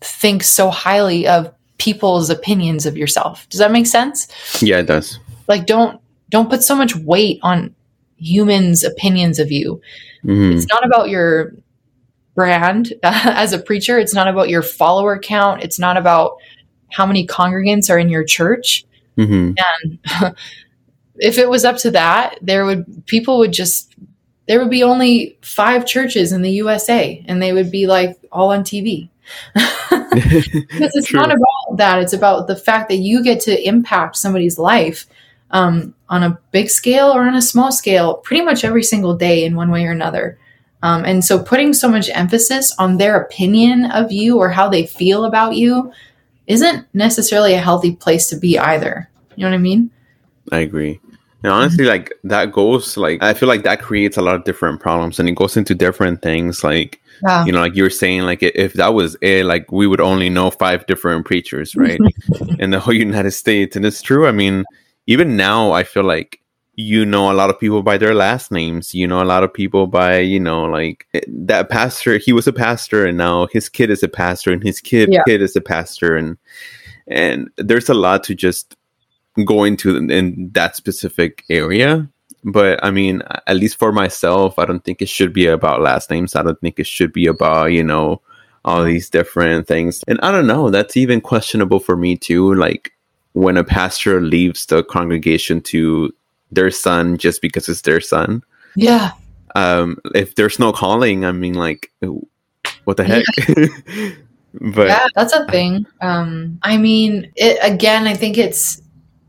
think so highly of people's opinions of yourself. Does that make sense?
Yeah, it does.
Like don't don't put so much weight on humans' opinions of you. Mm-hmm. It's not about your brand uh, as a preacher. It's not about your follower count. It's not about how many congregants are in your church. Mm-hmm. And if it was up to that, there would people would just there would be only five churches in the USA, and they would be like all on TV. because it's True. not about that. It's about the fact that you get to impact somebody's life um, on a big scale or on a small scale pretty much every single day in one way or another. Um, and so putting so much emphasis on their opinion of you or how they feel about you isn't necessarily a healthy place to be either. You know what I mean?
I agree. And honestly, mm-hmm. like that goes like I feel like that creates a lot of different problems and it goes into different things like yeah. you know, like you were saying, like if that was it, like we would only know five different preachers, right? in the whole United States. And it's true. I mean, even now I feel like you know a lot of people by their last names. You know a lot of people by you know like eh, that pastor he was a pastor and now his kid is a pastor and his kid yeah. kid is a pastor. And and there's a lot to just go into in that specific area. But i mean at least for myself i don't think it should be about last names. I don't think it should be about you know all these different things. And i don't know that's even questionable for me too. Like when a pastor leaves the congregation to their son just because it's their son.
Yeah.
Um, if there's no calling, I mean, like, what the heck?
Yeah. but yeah, that's a thing. Um, I mean, it, again, I think it's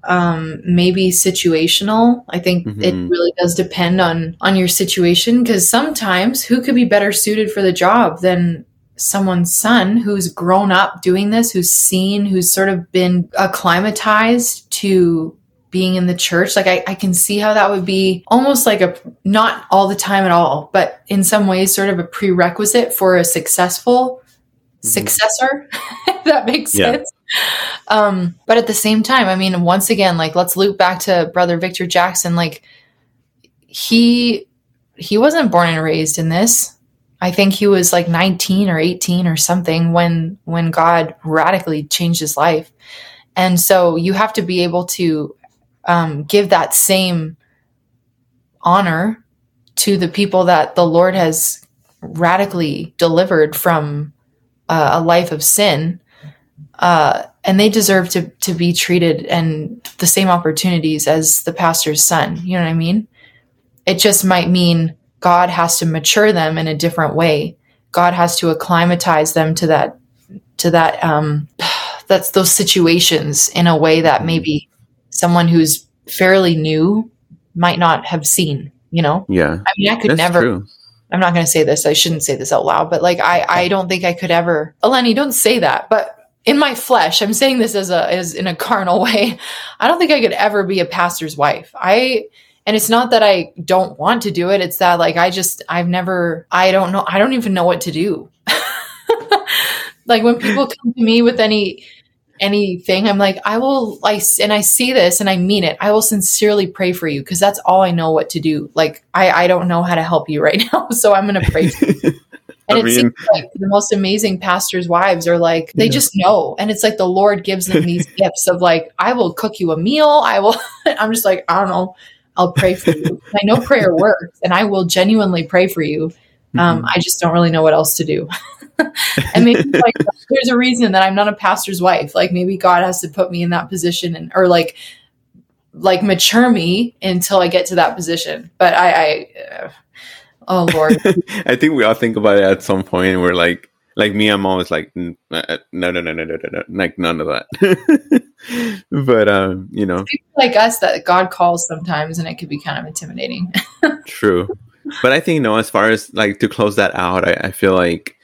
um, maybe situational. I think mm-hmm. it really does depend on on your situation because sometimes who could be better suited for the job than someone's son who's grown up doing this, who's seen, who's sort of been acclimatized to being in the church. Like I, I can see how that would be almost like a not all the time at all, but in some ways sort of a prerequisite for a successful mm-hmm. successor, if that makes yeah. sense. Um, but at the same time, I mean, once again, like let's loop back to brother Victor Jackson. Like he he wasn't born and raised in this. I think he was like 19 or 18 or something when when God radically changed his life. And so you have to be able to um, give that same honor to the people that the Lord has radically delivered from uh, a life of sin. Uh, and they deserve to, to be treated and the same opportunities as the pastor's son. You know what I mean? It just might mean God has to mature them in a different way. God has to acclimatize them to that, to that, um, that's those situations in a way that maybe someone who's fairly new might not have seen, you know?
Yeah.
I mean, I could never. True. I'm not going to say this. I shouldn't say this out loud, but like, I, I don't think I could ever. Elenee, don't say that. But in my flesh, I'm saying this as a, as in a carnal way. I don't think I could ever be a pastor's wife. I, and it's not that I don't want to do it. It's that like, I just, I've never, I don't know. I don't even know what to do. like when people come to me with any, anything, I'm like, I will, I, and I see this and I mean it. I will sincerely pray for you because that's all I know what to do. Like, I, I don't know how to help you right now. So I'm going to pray for you. And I it mean, seems like the most amazing pastors' wives are like, they yeah. just know. And it's like the Lord gives them these gifts of like, I will cook you a meal. I will, I'm just like, I don't know. I'll pray for you. I know prayer works and I will genuinely pray for you. Um, mm-hmm. I just don't really know what else to do. and maybe like there's a reason that I'm not a pastor's wife. Like maybe God has to put me in that position and or like like mature me until I get to that position. But I, I uh, oh Lord,
I think we all think about it at some point, point. we're like, like me, I'm always like, uh, no, no, no, no, no, no, no, like none of that. but um, you know,
People like us that God calls sometimes, and it could be kind of intimidating.
True. But I think, no, as far as like to close that out, I, I feel like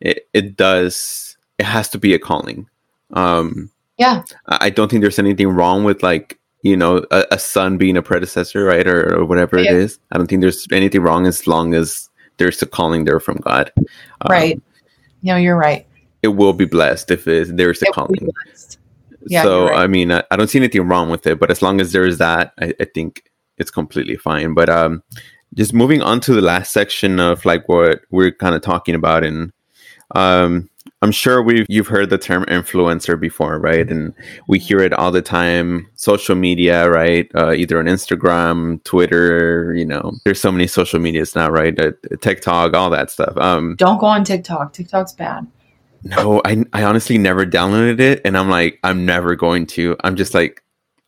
it, it does, it has to be a calling. Um,
yeah,
I I don't think there's anything wrong with like, you know, a, a son being a predecessor, right? Or, or whatever
Yeah.
it is. I don't think there's anything wrong as long as there's a calling there from God. Um,
right. No, you're right.
It will be blessed if it, there's a
It
calling.
Yeah,
so
right.
I mean, I, I don't see anything wrong with it, but as long as there's that, I, I think it's completely fine. But um, just moving on to the last section of like what we're kind of talking about, and um, I'm sure we've you've heard the term influencer before, right? And we hear it all the time, social media, right? Uh, either on Instagram, Twitter, you know, there's so many social medias now, right? Uh, TikTok, all that stuff. Um,
Don't go on TikTok. TikTok's bad.
no, I I honestly never downloaded it, and I'm like, I'm never going to. I'm just like,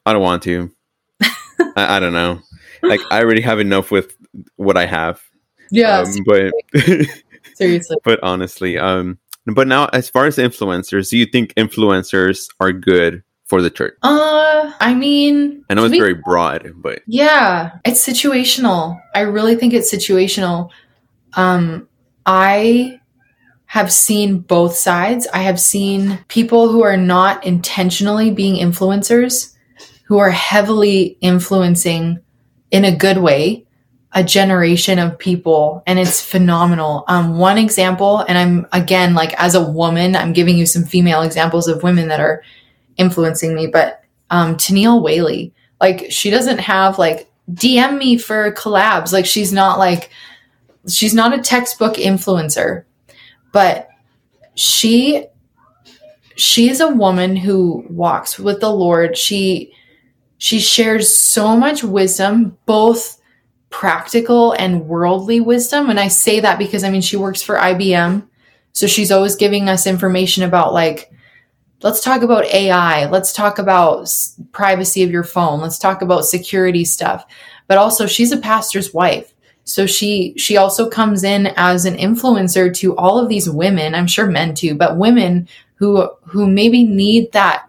I don't want to. I, I don't know. Like, I already have enough with what I have.
Yeah,
Um, but
seriously.
but honestly, um, but now as far as influencers, do you think influencers are good for the church?
Uh, I mean,
I know it's
be-
very broad, but
Yeah, it's situational. I really think it's situational. Um, I have seen both sides. I have seen people who are not intentionally being influencers, who are heavily influencing in a good way a generation of people and it's phenomenal. Um, one example and i'm again like as a woman i'm giving you some female examples of women that are influencing me but um, Tennille Whaley like she doesn't have like dm me for collabs. Like she's not like she's not a textbook influencer but she she is a woman who walks with the lord. She she shares so much wisdom both practical and worldly wisdom. And i say that because i mean she works for ibm so she's always giving us information about like let's talk about ai let's talk about s- privacy of your phone. Let's talk about security stuff. But also she's a pastor's wife. So she she also comes in as an influencer to all of these women i'm sure men too but women who who maybe need that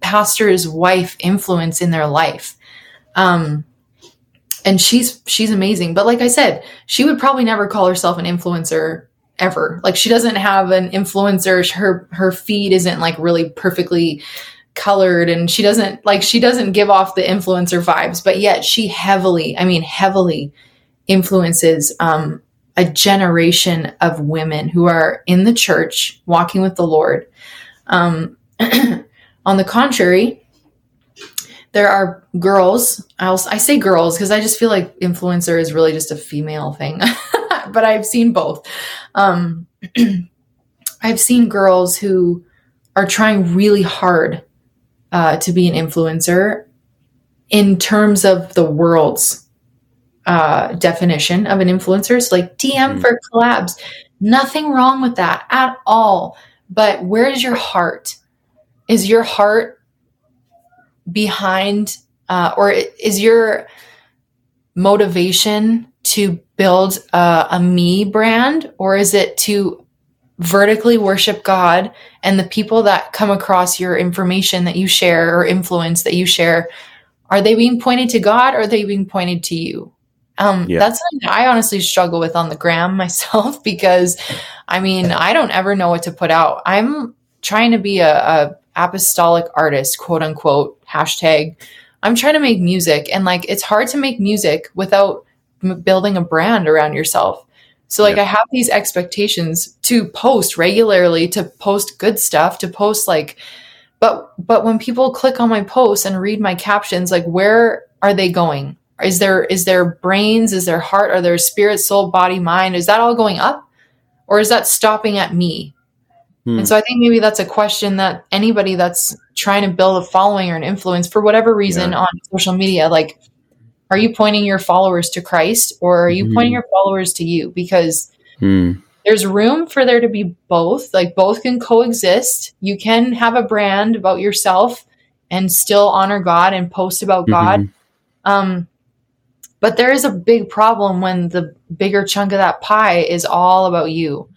pastor's wife influence in their life. Um and she's she's amazing. But like i said she would probably never call herself an influencer ever. Like she doesn't have an influencer. Her her feed isn't like really perfectly colored. And she doesn't like she doesn't give off the influencer vibes. But yet she heavily i mean heavily influences um a generation of women who are in the church walking with the lord. Um on the contrary there are girls I'll, i say girls because i just feel like influencer is really just a female thing but i've seen both. Um, i've seen girls who are trying really hard uh, to be an influencer in terms of the world's uh, definition of an influencer. So like dm
Mhm.
for collabs. Nothing wrong with that at all. But where is your heart? Is your heart behind uh, or is your motivation to build a, a me brand or is it to vertically worship god and the people that come across your information that you share or influence that you share? Are they being pointed to god or are they being pointed to you? Um,
Yeah.
that's something i honestly struggle with on the gram myself because i mean i don't ever know what to put out. I'm trying to be a, a apostolic artist quote unquote hashtag i'm trying to make music. And like it's hard to make music without m- building a brand around yourself. So like
Yeah.
i have these expectations to post regularly to post good stuff to post like but but when people click on my posts and read my captions like where are they going? Is there is their brains? Is their heart? Are their spirit soul body mind? Is that all going up? Or is that stopping at me
Hmm.
and so I think maybe that's a question that anybody that's trying to build a following or an influence for whatever reason
Yeah.
on social media, like, are you pointing your followers to Christ or are you
Mhm.
pointing your followers to you? Because
Hmm.
there's room for there to be both. Like, both can coexist. You can have a brand about yourself and still honor God and post about God.
Mhm.
Um, but there is a big problem when the bigger chunk of that pie is all about you.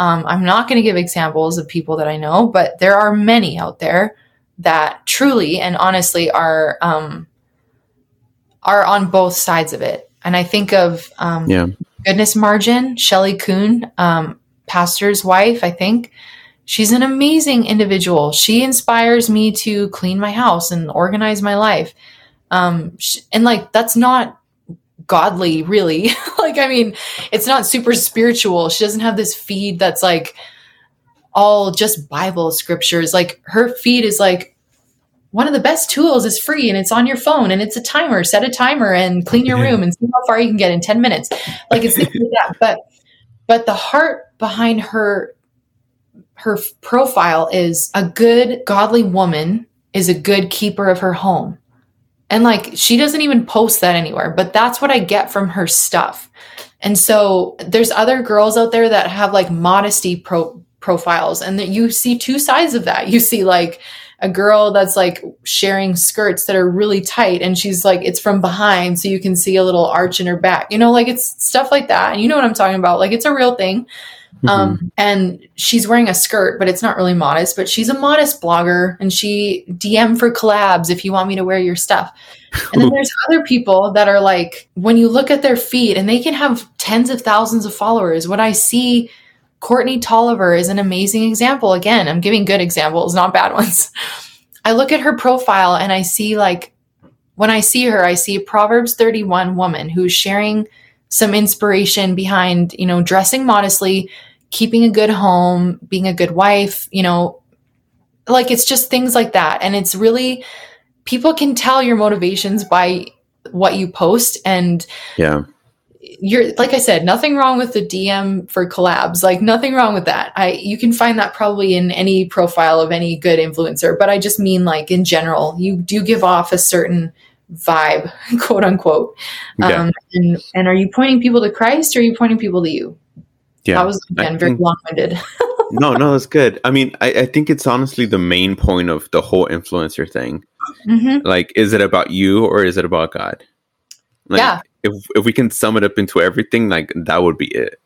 Um, I'm not going to give examples of people that I know, but there are many out there that truly and honestly are um, are on both sides of it. And I think of um,
Yeah.
Goodness Margin, Shelly Kuhn, um, pastor's wife, I think. She's an amazing individual. She inspires me to clean my house and organize my life. Um, and like, that's not godly, really. like, I mean, it's not super spiritual. She doesn't have this feed that's like all just Bible scriptures. Like, her feed is like, one of the best tools is free and it's on your phone and it's a timer. Set a timer and clean your room and see how far you can get in 10 minutes. Like it's like that. But but the heart behind her her profile is a good godly woman is a good keeper of her home. And like she doesn't even post that anywhere, but that's what I get from her stuff. And so there's other girls out there that have like modesty pro- profiles and that you see two sides of that. You see like a girl that's like sharing skirts that are really tight and she's like it's from behind so you can see a little arch in her back. You know, like it's stuff like that. And you know what I'm talking about. Like it's a real thing. Um, and she's wearing a skirt, but it's not really modest, but she's a modest blogger and she DM for collabs if you want me to wear your stuff. And then there's other people that are like, when you look at their feed and they can have tens of thousands of followers, what I see Courtney Tolliver is an amazing example. Again, I'm giving good examples, not bad ones. I look at her profile and I see like when I see her, I see Proverbs 31 woman who's sharing some inspiration behind, you know, dressing modestly, keeping a good home, being a good wife, you know, like it's just things like that. And it's really people can tell your motivations by what you post and
Yeah.
you're like I said, nothing wrong with the DM for collabs. Like nothing wrong with that. I you can find that probably in any profile of any good influencer, but I just mean like in general, you do give off a certain vibe, quote unquote. Um and and are you pointing people to Christ or are you pointing people to you?
Yeah.
That was
I
again very long winded.
no, no, that's good. I mean, I, I think it's honestly the main point of the whole influencer thing.
hmm
Like, is it about you or is it about God? Like,
Yeah.
If if we can sum it up into everything, like that would be it.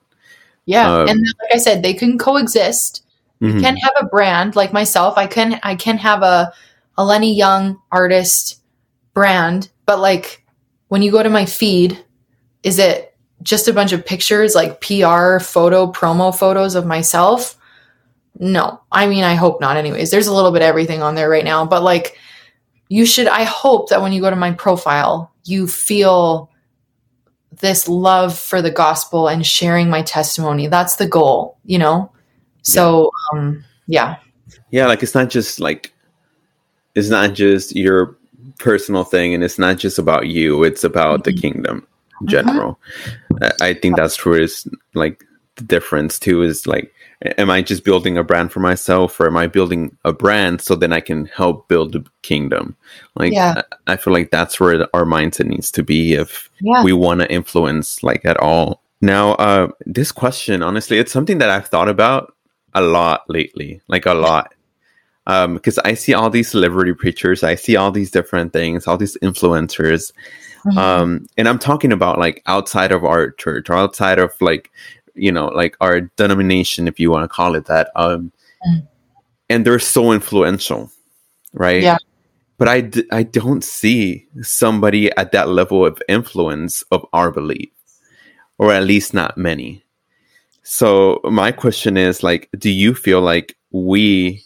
Yeah.
Um,
and like I said, they can coexist.
Mhm.
can have a brand like myself. I can I can have a Elenee Young artist brand, but like when you go to my feed, is it just a bunch of pictures like PR photo promo photos of myself? No. I mean, I hope not anyways. There's a little bit of everything on there right now, but like you should I hope that when you go to my profile, you feel this love for the gospel and sharing my testimony. That's the goal, you know? So, um, yeah.
yeah like it's not just like it's not just your personal thing and it's not just about you it's about the
Mhm.
kingdom in general I- i think that's where is like the difference too is like am i just building a brand for myself or am i building a brand so then i can help build the kingdom like
Yeah.
I, I feel like that's where our mindset needs to be if
Yeah.
we want to influence like at all now uh this question honestly it's something that i've thought about a lot lately like a lot um because i see all these celebrity preachers i see all these different things all these influencers
Mhm.
um and i'm talking about like outside of our church or outside of like you know like our denomination if you want to call it that um
Mm.
and they're so influential right
Yeah.
but I, d- I don't see somebody at that level of influence of our belief or at least not many so my question is like do you feel like we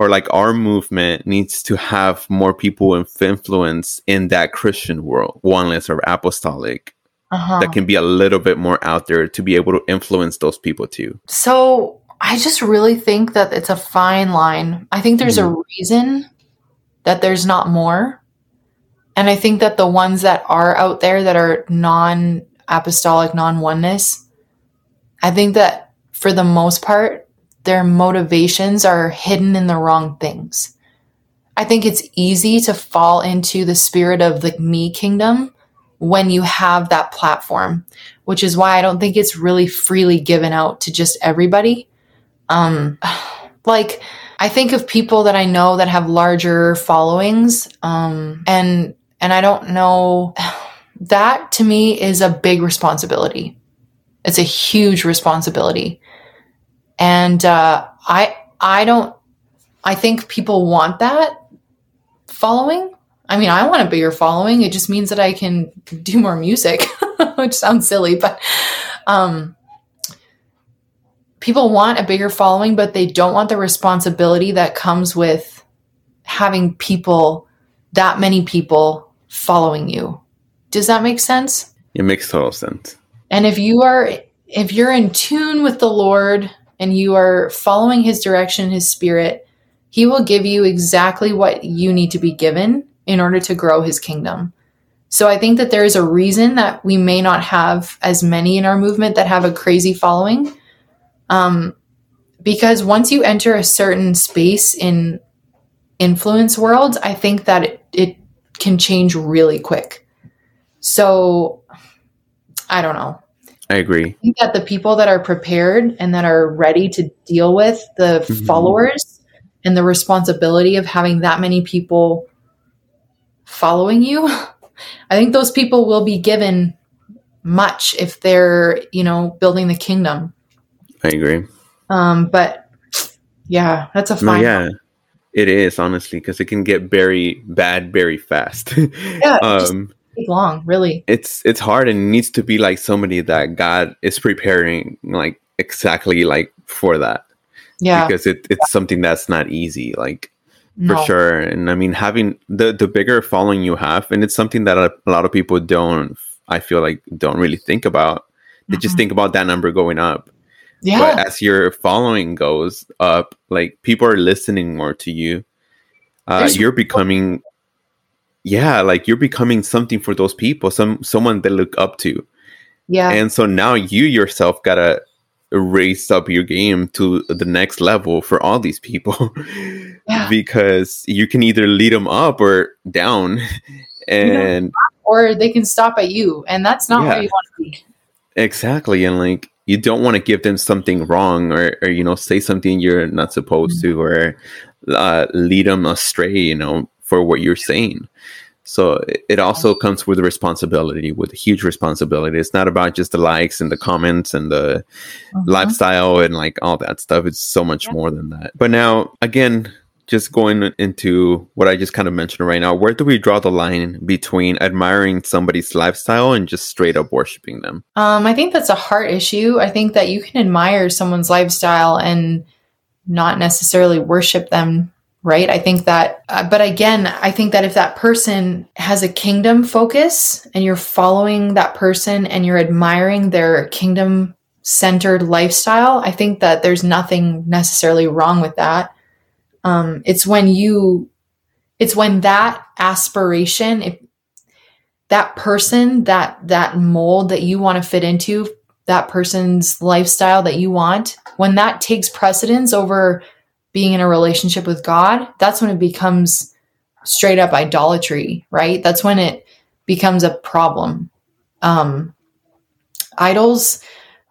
or like our movement needs to have more people of influence in that christian world oneness or apostolic
uh-huh.
that can be a little bit more out there to be able to influence those people too
So I just really think that it's a fine line. I think there's a reason that there's not more. And I think that the ones that are out there that are non apostolic, non oneness, I think that for the most part, their motivations are hidden in the wrong things. I think it's easy to fall into the spirit of the me kingdom when you have that platform, which is why I don't think it's really freely given out to just everybody. Um, like I think of people that I know that have larger followings, um, and and I don't know. That to me is a big responsibility. It's a huge responsibility. And uh, I I don't I think people want that following. I mean, I want a bigger following. It just means that I can do more music, which sounds silly, but um, people want a bigger following, but they don't want the responsibility that comes with having people, that many people following you. Does that make sense?
It makes total sense.
And if you are, if you're in tune with the Lord and you are following his direction, his spirit, he will give you exactly what you need to be given in order to grow his kingdom. So I think that there is a reason that we may not have as many in our movement that have a crazy following. Um, because once you enter a certain space in influence world, I think that it, it can change really quick. So I don't know.
I agree.
I think that the people that are prepared and that are ready to deal with the mm-hmm. followers and the responsibility of having that many people following you, I think those people will be given much if they're, you know, building the kingdom.
I agree.
Um, but yeah, that's a fine.
No, yeah, it is honestly because it can get very bad very fast. yeah,
um, long, really.
It's it's hard and it needs to be like somebody that God is preparing like exactly like for that.
Yeah,
because it, it's something that's not easy. Like no. for sure. And I mean, having the the bigger following you have, and it's something that a, a lot of people don't. I feel like don't really think about. They mm-hmm. just think about that number going up. Yeah. But as your following goes up, like people are listening more to you. Uh, you're becoming, yeah, like you're becoming something for those people, some someone they look up to.
Yeah.
And so now you yourself gotta raise up your game to the next level for all these people yeah. because you can either lead them up or down and you know,
or they can stop at you and that's not yeah, where you want to be
exactly and like you don't want to give them something wrong or, or you know say something you're not supposed mm-hmm. to or uh, lead them astray you know for what you're saying so it also comes with a responsibility, with a huge responsibility. It's not about just the likes and the comments and the uh-huh. lifestyle and like all that stuff. It's so much yeah. more than that. But now, again, just going into what I just kind of mentioned right now, where do we draw the line between admiring somebody's lifestyle and just straight up worshiping them?
Um, I think that's a heart issue. I think that you can admire someone's lifestyle and not necessarily worship them right? I think that, uh, but again, I think that if that person has a kingdom focus and you're following that person and you're admiring their kingdom centered lifestyle, I think that there's nothing necessarily wrong with that. Um, it's when you, it's when that aspiration, if that person, that, that mold that you want to fit into, that person's lifestyle that you want, when that takes precedence over being in a relationship with God, that's when it becomes straight up idolatry, right? That's when it becomes a problem. Um, idols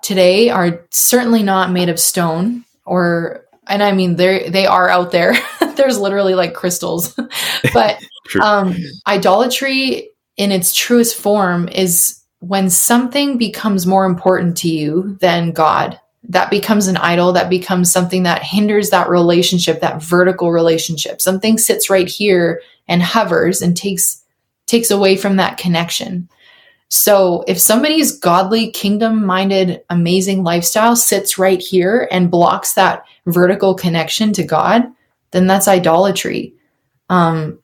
today are certainly not made of stone or and I mean they they are out there. There's literally like crystals. but um, idolatry in its truest form is when something becomes more important to you than God that becomes an idol, that becomes something that hinders that relationship, that vertical relationship. Something sits right here and hovers and takes takes away from that connection. So if somebody's godly, kingdom minded, amazing lifestyle sits right here and blocks that vertical connection to God, then that's idolatry. Um,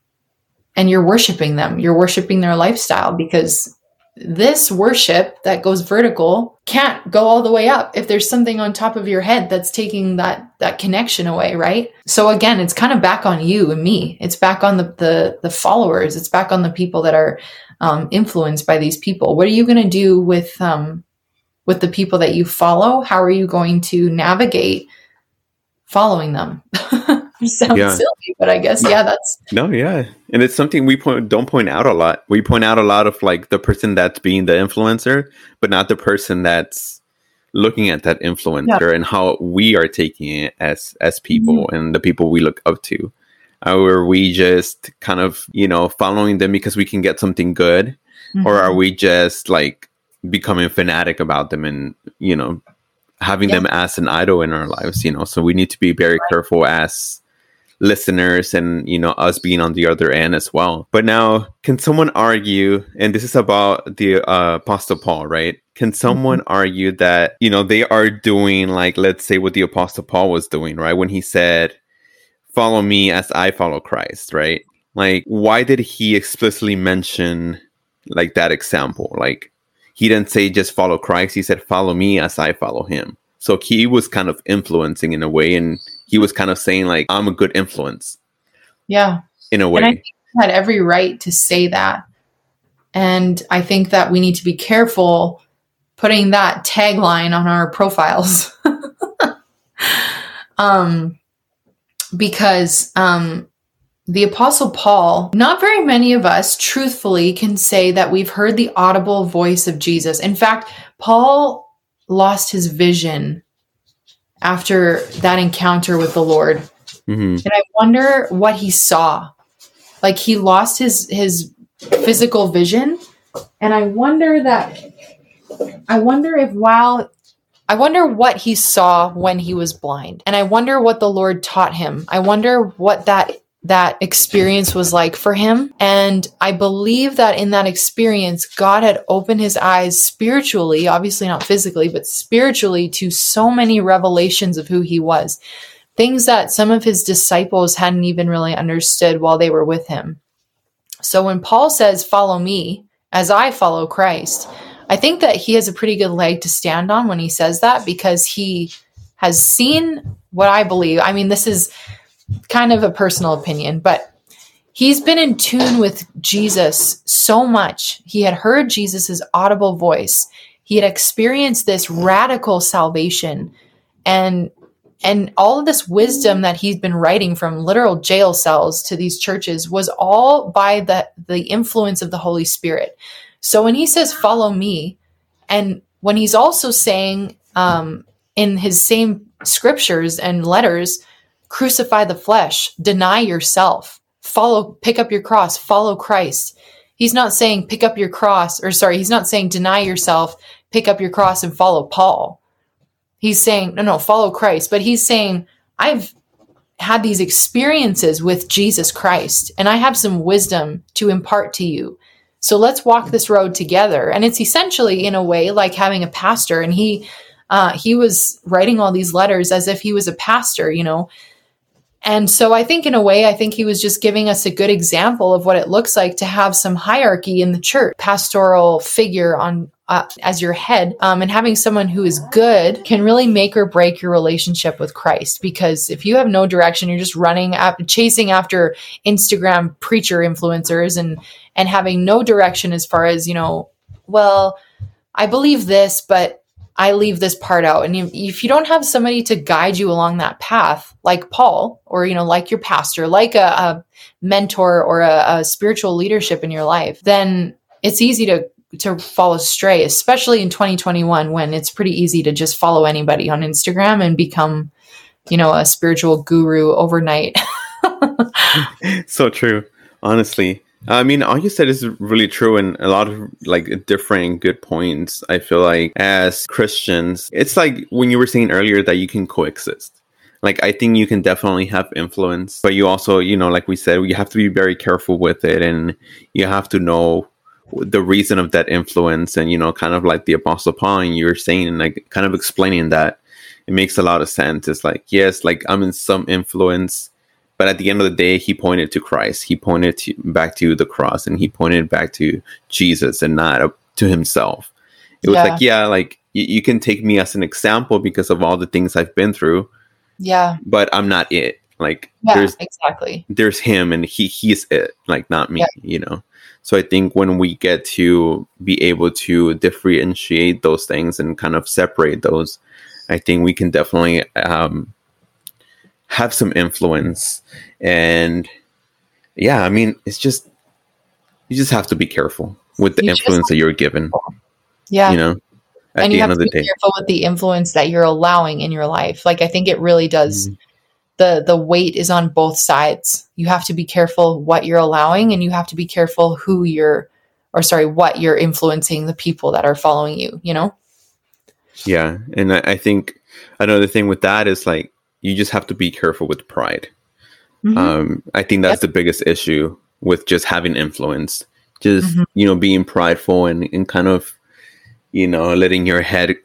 and you're worshiping them. You're worshiping their lifestyle because this worship that goes vertical can't go all the way up if there's something on top of your head that's taking that that connection away right? So again it's kind of back on you and me. It's back on the the, the followers. It's back on the people that are um, influenced by these people. What are you going to do with um with the people that you follow? How are you going to navigate following them sounds yeah. silly, but I guess yeah, that's
no, yeah, and it's something we point don't point out a lot. We point out a lot of like the person that's being the influencer, but not the person that's looking at that influencer yeah. and how we are taking it as as people mm-hmm. and the people we look up to. Are we just kind of you know following them because we can get something good, mm-hmm. or are we just like becoming fanatic about them and you know having
Yeah.
them as an idol in our lives, you know. So we need to be very careful as listeners and you know us being on the other end as well. But now, can someone argue and this is about the uh, apostle Paul, right? Can someone argue that, you know, they are doing like let's say what the apostle Paul was doing, right? When he said, "Follow me as I follow Christ," right? Like why did he explicitly mention like that example? Like he didn't say just follow Christ. He said, follow me as I follow him. So he was kind of influencing in a way. And he was kind of saying, like, I'm a good influence
Yeah.
in a way.
And I think he had every right to say that. And I think that we need to be careful putting that tagline on our profiles. um, because um, the Apostle Paul, not very many of us truthfully can say that we've heard the audible voice of Jesus. In fact, Paul lost his vision after that encounter with the Lord.
Mhm.
And I wonder what he saw. Like he lost his his physical vision. And I wonder that I wonder if while I wonder what he saw when he was blind. And I wonder what the Lord taught him. I wonder what that that experience was like for him. And I believe that in that experience, God had opened his eyes spiritually, obviously not physically, but spiritually to so many revelations of who he was. Things that some of his disciples hadn't even really understood while they were with him. So when Paul says, Follow me as I follow Christ, I think that he has a pretty good leg to stand on when he says that because he has seen what I believe. I mean, this is kind of a personal opinion, but he's been in tune with Jesus so much. He had heard Jesus' audible voice. He had experienced this radical salvation and and all of this wisdom that he's been writing from literal jail cells to these churches was all by the the influence of the Holy Spirit. So when he says follow me and when he's also saying um, in his same scriptures and letters crucify the flesh, deny yourself, follow, pick up your cross, follow Christ. He's not saying pick up your cross, or sorry, he's not saying deny yourself, pick up your cross and follow Paul. He's saying, no, no, follow Christ. But he's saying, I've had these experiences with Jesus Christ, and I have some wisdom to impart to you. So let's walk this road together. And it's essentially, in a way, like having a pastor. And he, uh, he was writing all these letters as if he was a pastor, you know. And so I think, in a way, I think he was just giving us a good example of what it looks like to have some hierarchy in the church, pastoral figure on uh, as your head, um, and having someone who is good can really make or break your relationship with Christ. Because if you have no direction, you're just running, af- chasing after Instagram preacher influencers, and and having no direction as far as you know. Well, I believe this, but I leave this part out. And if, if you don't have somebody to guide you along that path, like Paul, or, you know, like your pastor, like a, a mentor or a, a spiritual leadership in your life, then it's easy to, to fall astray, especially in 2021 when it's pretty easy to just follow anybody on Instagram and become, you know, a spiritual guru overnight.
so true, honestly. I mean, all you said is really true, and a lot of like different good points. I feel like as Christians, it's like when you were saying earlier that you can coexist. Like, I think you can definitely have influence, but you also, you know, like we said, you have to be very careful with it, and you have to know the reason of that influence, and you know, kind of like the Apostle Paul, and you were saying, like kind of explaining that it makes a lot of sense. It's like, yes, like I'm in some influence but at the end of the day he pointed to christ he pointed to, back to the cross and he pointed back to jesus and not up to himself it was
Yeah.
like yeah like y- you can take me as an example because of all the things i've been through
yeah.
but i'm not it like
Yeah.
there's
Exactly.
there's him and he he's it like not me
Yeah.
you know so i think when we get to be able to differentiate those things and kind of separate those i think we can definitely um have some influence. And yeah i mean it's just you just have to be careful with the
You
influence that you're given
Yeah.
you know at
and
the
you have
end
to
of the
be
day.
careful with the influence that you're allowing in your life. Like i think it really does
Mhm.
the the weight is on both sides. You have to be careful what you're allowing and you have to be careful who you're or sorry what you're influencing the people that are following you you know?
Yeah, and I, I think another thing with that is like you just have to be careful with pride. Mm-hmm. Um, I think that's yep. the biggest issue with just having influence, just mm-hmm. you know being prideful and, and kind of you know letting your head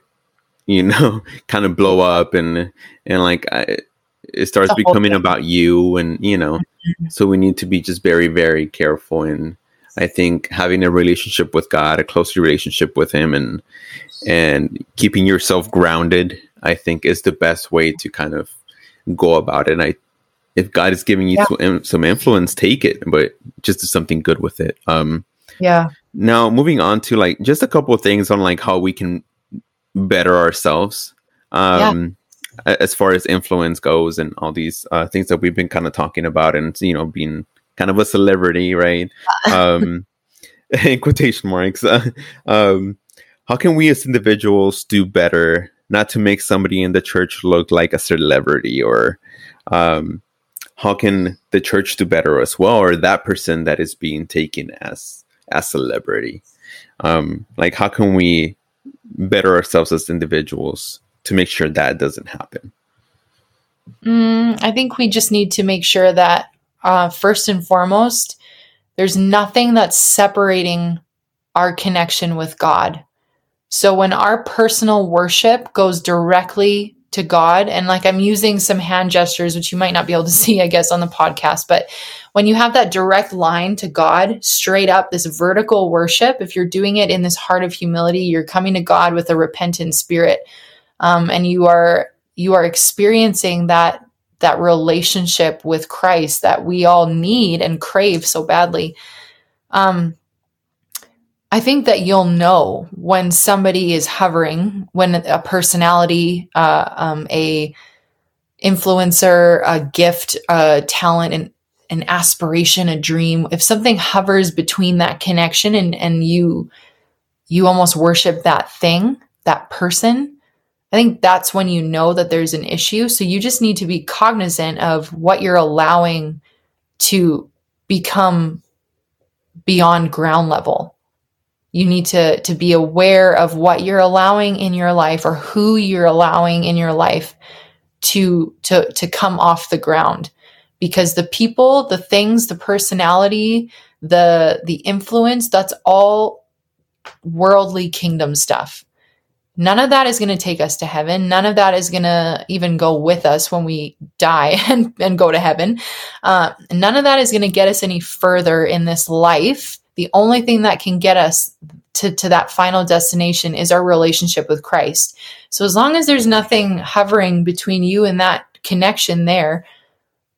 you know kind of blow up and and like I, it starts becoming about you and you know mm-hmm. so we need to be just very very careful and i think having a relationship with god a closer relationship with him and and keeping yourself grounded i think is the best way to kind of go about it and i if god is giving you yeah. some, some influence take it but just do something good with it um
yeah
now moving on to like just a couple of things on like how we can better ourselves um yeah. as far as influence goes and all these uh, things that we've been kind of talking about and you know being kind of a celebrity right um in quotation marks um how can we as individuals do better not to make somebody in the church look like a celebrity or um, how can the church do better as well or that person that is being taken as as celebrity? Um, like how can we better ourselves as individuals to make sure that doesn't happen?
Mm, i think we just need to make sure that uh, first and foremost there's nothing that's separating our connection with god so when our personal worship goes directly to God, and like I'm using some hand gestures, which you might not be able to see, I guess, on the podcast, but when you have that direct line to God, straight up, this vertical worship, if you're doing it in this heart of humility, you're coming to God with a repentant spirit, um, and you are you are experiencing that that relationship with Christ that we all need and crave so badly. Um, I think that you'll know when somebody is hovering, when a personality, uh, um, a influencer, a gift, a talent, and an aspiration, a dream. If something hovers between that connection and and you you almost worship that thing, that person, I think that's when you know that there's an issue. So you just need to be cognizant of what you're allowing to become beyond ground level you need to to be aware of what you're allowing in your life or who you're allowing in your life to to to come off the ground. Because the people the things the personality the the influence that's all worldly kingdom stuff. None of that is going to take us to heaven. None of that is going to even go with us when we die and, and go to heaven. Uh, none of that is going to get us any further in this life the only thing that can get us to, to that final destination is our relationship with Christ. So as long as there's nothing hovering between you and that connection there,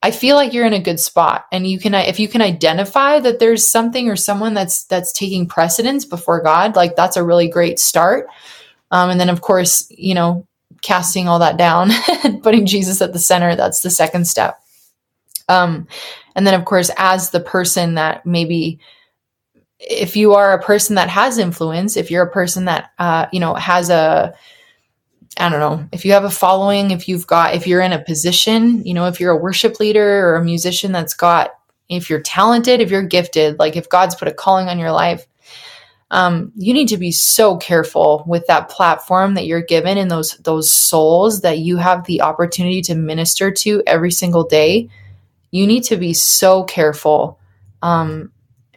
I feel like you're in a good spot. And you can if you can identify that there's something or someone that's that's taking precedence before God, like that's a really great start. Um, and then of course, you know, casting all that down putting Jesus at the center, that's the second step. Um, and then of course, as the person that maybe if you are a person that has influence, if you're a person that uh, you know has a I don't know, if you have a following, if you've got if you're in a position, you know, if you're a worship leader or a musician that's got if you're talented, if you're gifted, like if God's put a calling on your life, um, you need to be so careful with that platform that you're given and those those souls that you have the opportunity to minister to every single day. You need to be so careful um,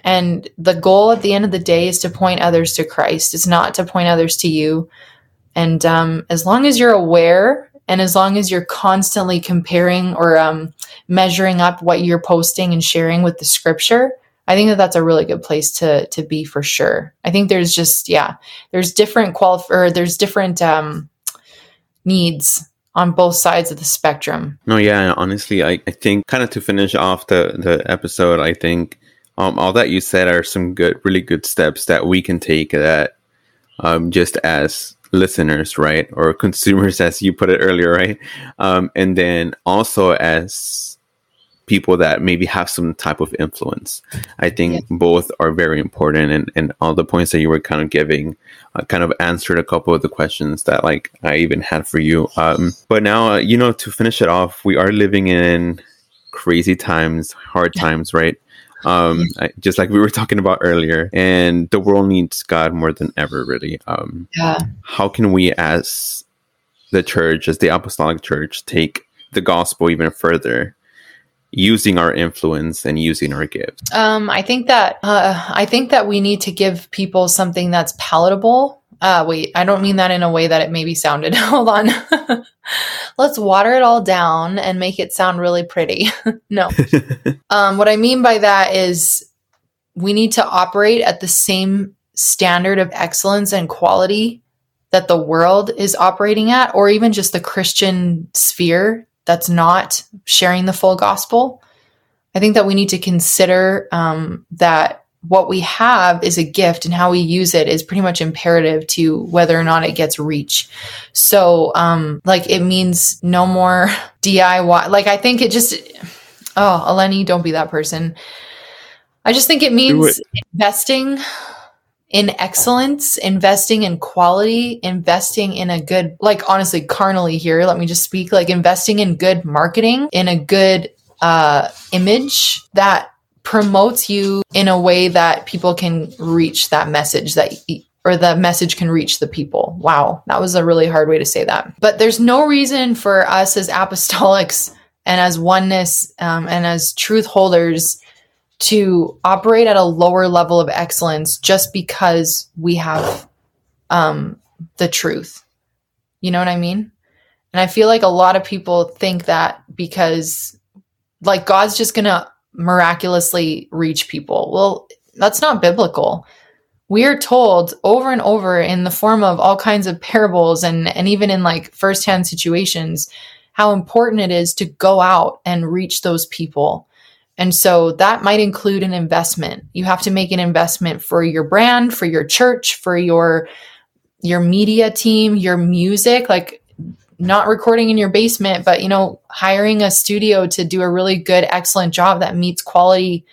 and the goal at the end of the day is to point others to Christ. It's not to point others to you. And um, as long as you're aware and as long as you're constantly comparing or um, measuring up what you're posting and sharing with the scripture, I think that that's a really good place to to be for sure. I think there's just yeah, there's different qual or there's different um, needs on both sides of the spectrum.
No, yeah, honestly, I, I think kind of to finish off the the episode, I think um, all that you said are some good, really good steps that we can take that um, just as listeners, right? Or consumers, as you put it earlier, right? Um, and then also as people that maybe have some type of influence. I think yeah. both are very important. And, and all the points that you were kind of giving uh, kind of answered a couple of the questions that like I even had for you. Um, but now, uh, you know, to finish it off, we are living in crazy times, hard times, right? Um, I, just like we were talking about earlier, and the world needs God more than ever, really. Um,
Yeah.
how can we, as the church, as the apostolic church, take the gospel even further, using our influence and using our gifts?
Um, I think that uh, I think that we need to give people something that's palatable. Uh, wait, I don't mean that in a way that it maybe sounded. Hold on. Let's water it all down and make it sound really pretty. no. Um, what I mean by that is we need to operate at the same standard of excellence and quality that the world is operating at, or even just the Christian sphere that's not sharing the full gospel. I think that we need to consider um, that what we have is a gift and how we use it is pretty much imperative to whether or not it gets reach. So, um, like, it means no more DIY. Like, I think it just, oh, Elenee, don't be that person. I just think it means investing in excellence, investing in quality, investing in a good, like honestly, carnally here, let me just speak, like investing in good marketing, in a good uh, image that promotes you in a way that people can reach that message that or the message can reach the people. Wow, that was a really hard way to say that. But there's no reason for us as apostolics and as oneness um, and as truth holders to operate at a lower level of excellence just because we have um, the truth. You know what I mean? And I feel like a lot of people think that because, like, God's just going to miraculously reach people. Well, that's not biblical. We are told over and over in the form of all kinds of parables and, and even in like firsthand situations how important it is to go out and reach those people. And so that might include an investment. You have to make an investment for your brand, for your church, for your your media team, your music, like not recording in your basement, but you know, hiring a studio to do a really good, excellent job that meets quality,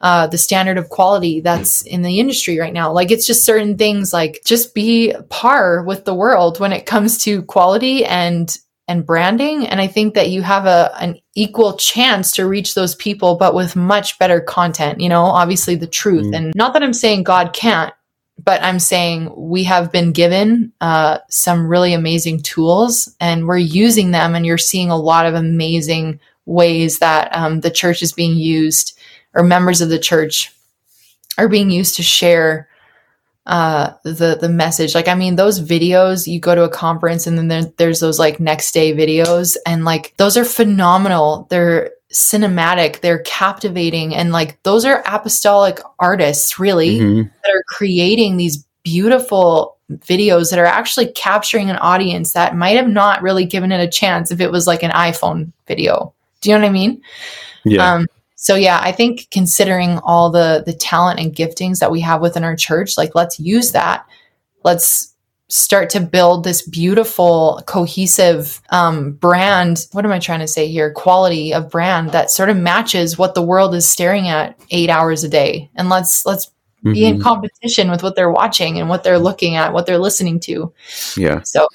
uh, the standard of quality that's in the industry right now. Like it's just certain things like just be par with the world when it comes to quality and and branding. And I think that you have a an equal chance to reach those people, but with much better content, you know, obviously the truth.
Mm.
And not that I'm saying God can't, but I'm saying we have been given uh, some really amazing tools and we're using them. And you're seeing a lot of amazing ways that um, the church is being used or members of the church are being used to share uh, the the message. Like, I mean, those videos you go to a conference and then there, there's those like next day videos, and like those are phenomenal. They're cinematic, they're captivating, and like those are apostolic artists, really,
Mhm.
that are creating these beautiful videos that are actually capturing an audience that might have not really given it a chance if it was like an iPhone video. Do you know what I mean?
Yeah.
Um, so yeah, I think considering all the the talent and giftings that we have within our church, like let's use that. Let's start to build this beautiful, cohesive um, brand. What am I trying to say here? Quality of brand that sort of matches what the world is staring at eight hours a day. And let's let's be in
Mhm.
competition with what they're watching and what they're looking at, what they're listening to.
yeah.
So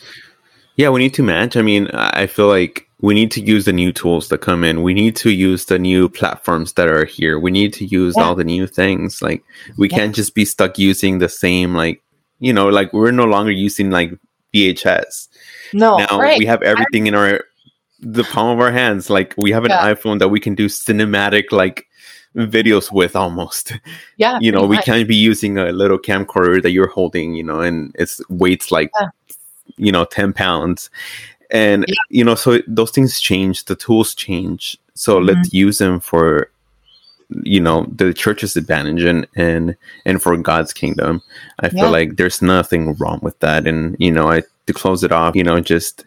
Yeah, we need to match. I mean, I feel like we need to use the new tools that come in. We need to use the new platforms that are here. We need to use
Yeah.
all the new things. Like we
Yeah.
can't just be stuck using the same like, you know, like we're no longer using like VHS.
no,
now
right.
we have everything in our the palm of our hands. Like we have an
Yeah.
iPhone that we can do cinematic like videos with almost.
yeah,
you know, we
much.
can't be using a little camcorder that you're holding, you know, and it's weights like
Yeah.
you know, 10 pounds. And
Yeah.
you know, so those things change, the tools change. So
Mm-hmm.
let's use them for you know, the church's advantage and and and for God's kingdom. I feel like there's nothing wrong with that and you know, I to close it off, you know, just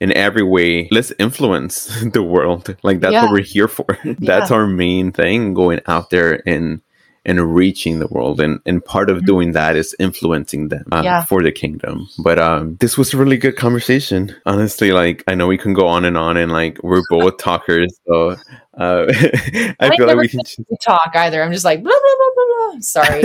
in every way, let's influence the world. Like that's
Yeah.
what we're here for. that's our main thing, going out there and and reaching the world. And and part of
Mhm.
doing that is influencing them uh,
Yeah.
for the kingdom. But um, this was a really good conversation. Honestly, like I know we can go on and on, and like we're both talkers, so uh, I
I
feel like we can.
to talk either. I'm just like blah blah blah blah blah. Sorry,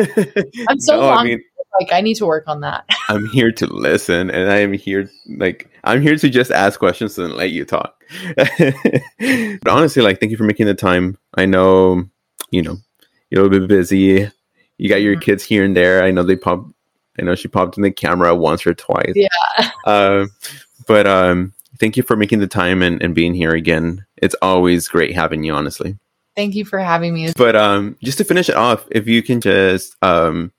I'm so
No, I
long.
mean,
like I need to work on that.
I'm here to listen, and I am here like I'm here to just ask questions and let you talk. but honestly, like thank you for making the time. I know, you know, a little bit busy. You got your
Mhm.
kids here and there. I know they pop. I know she popped in the camera once or twice.
Yeah.
Uh, but um, thank you for making the time and, and being here again. It's always great having you, honestly.
Thank you for having me.
But um, just to finish it off, if you can just um,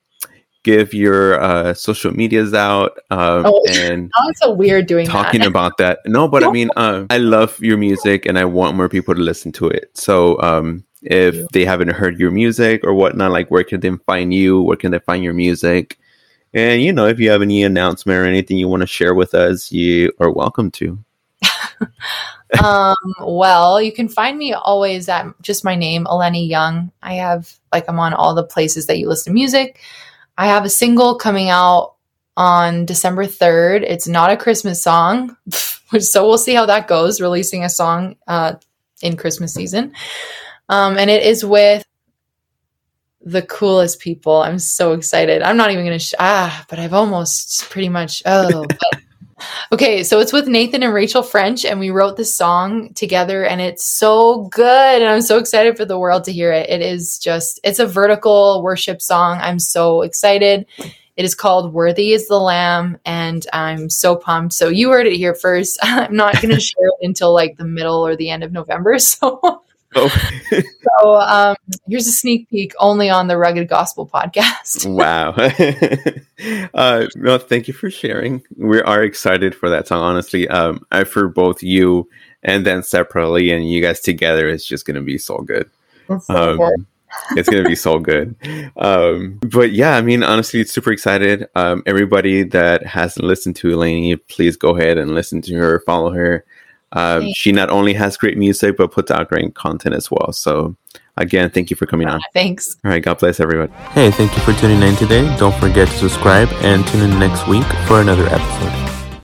give your uh, social medias out um,
Oh.
and
Oh, so weird doing
talking
that.
about that. No, but I mean, uh, I love your music and I want more people to listen to it. So um, if
you.
they haven't heard your music or whatnot, like where can they find you? Where can they find your music? And you know, if you have any announcement or anything you want to share with us, you are welcome to.
um, well, you can find me always at just my name, Elenee Young. I have like I'm on all the places that you listen to music. I have a single coming out on December 3rd. It's not a Christmas song, so we'll see how that goes. Releasing a song uh, in Christmas season, um, and it is with the coolest people. I'm so excited. I'm not even gonna sh- ah, but I've almost pretty much oh. but- Okay, so it's with Nathan and Rachel French, and we wrote this song together, and it's so good. And I'm so excited for the world to hear it. It is just, it's a vertical worship song. I'm so excited. It is called Worthy is the Lamb, and I'm so pumped. So you heard it here first. I'm not going to share it until like the middle or the end of November. So,
Oh,
so um, here's a sneak peek only on the Rugged Gospel podcast.
wow. uh, no, thank you for sharing. We are excited for that song. Honestly, um, I for both you and then separately, and you guys together, it's just going to be so good.
It's so good.
Um, it's gonna be so good. Um, but yeah, I mean, honestly, super excited. Um, everybody that hasn't listened to Elaine, please go ahead and listen to her, follow her. Um,
Thanks.
she not only has great music, but puts out great content as well. So, again, thank you for coming on.
Thanks.
All right, God bless everyone. Hey, thank you for tuning in today. Don't forget to subscribe and tune in next week for another episode.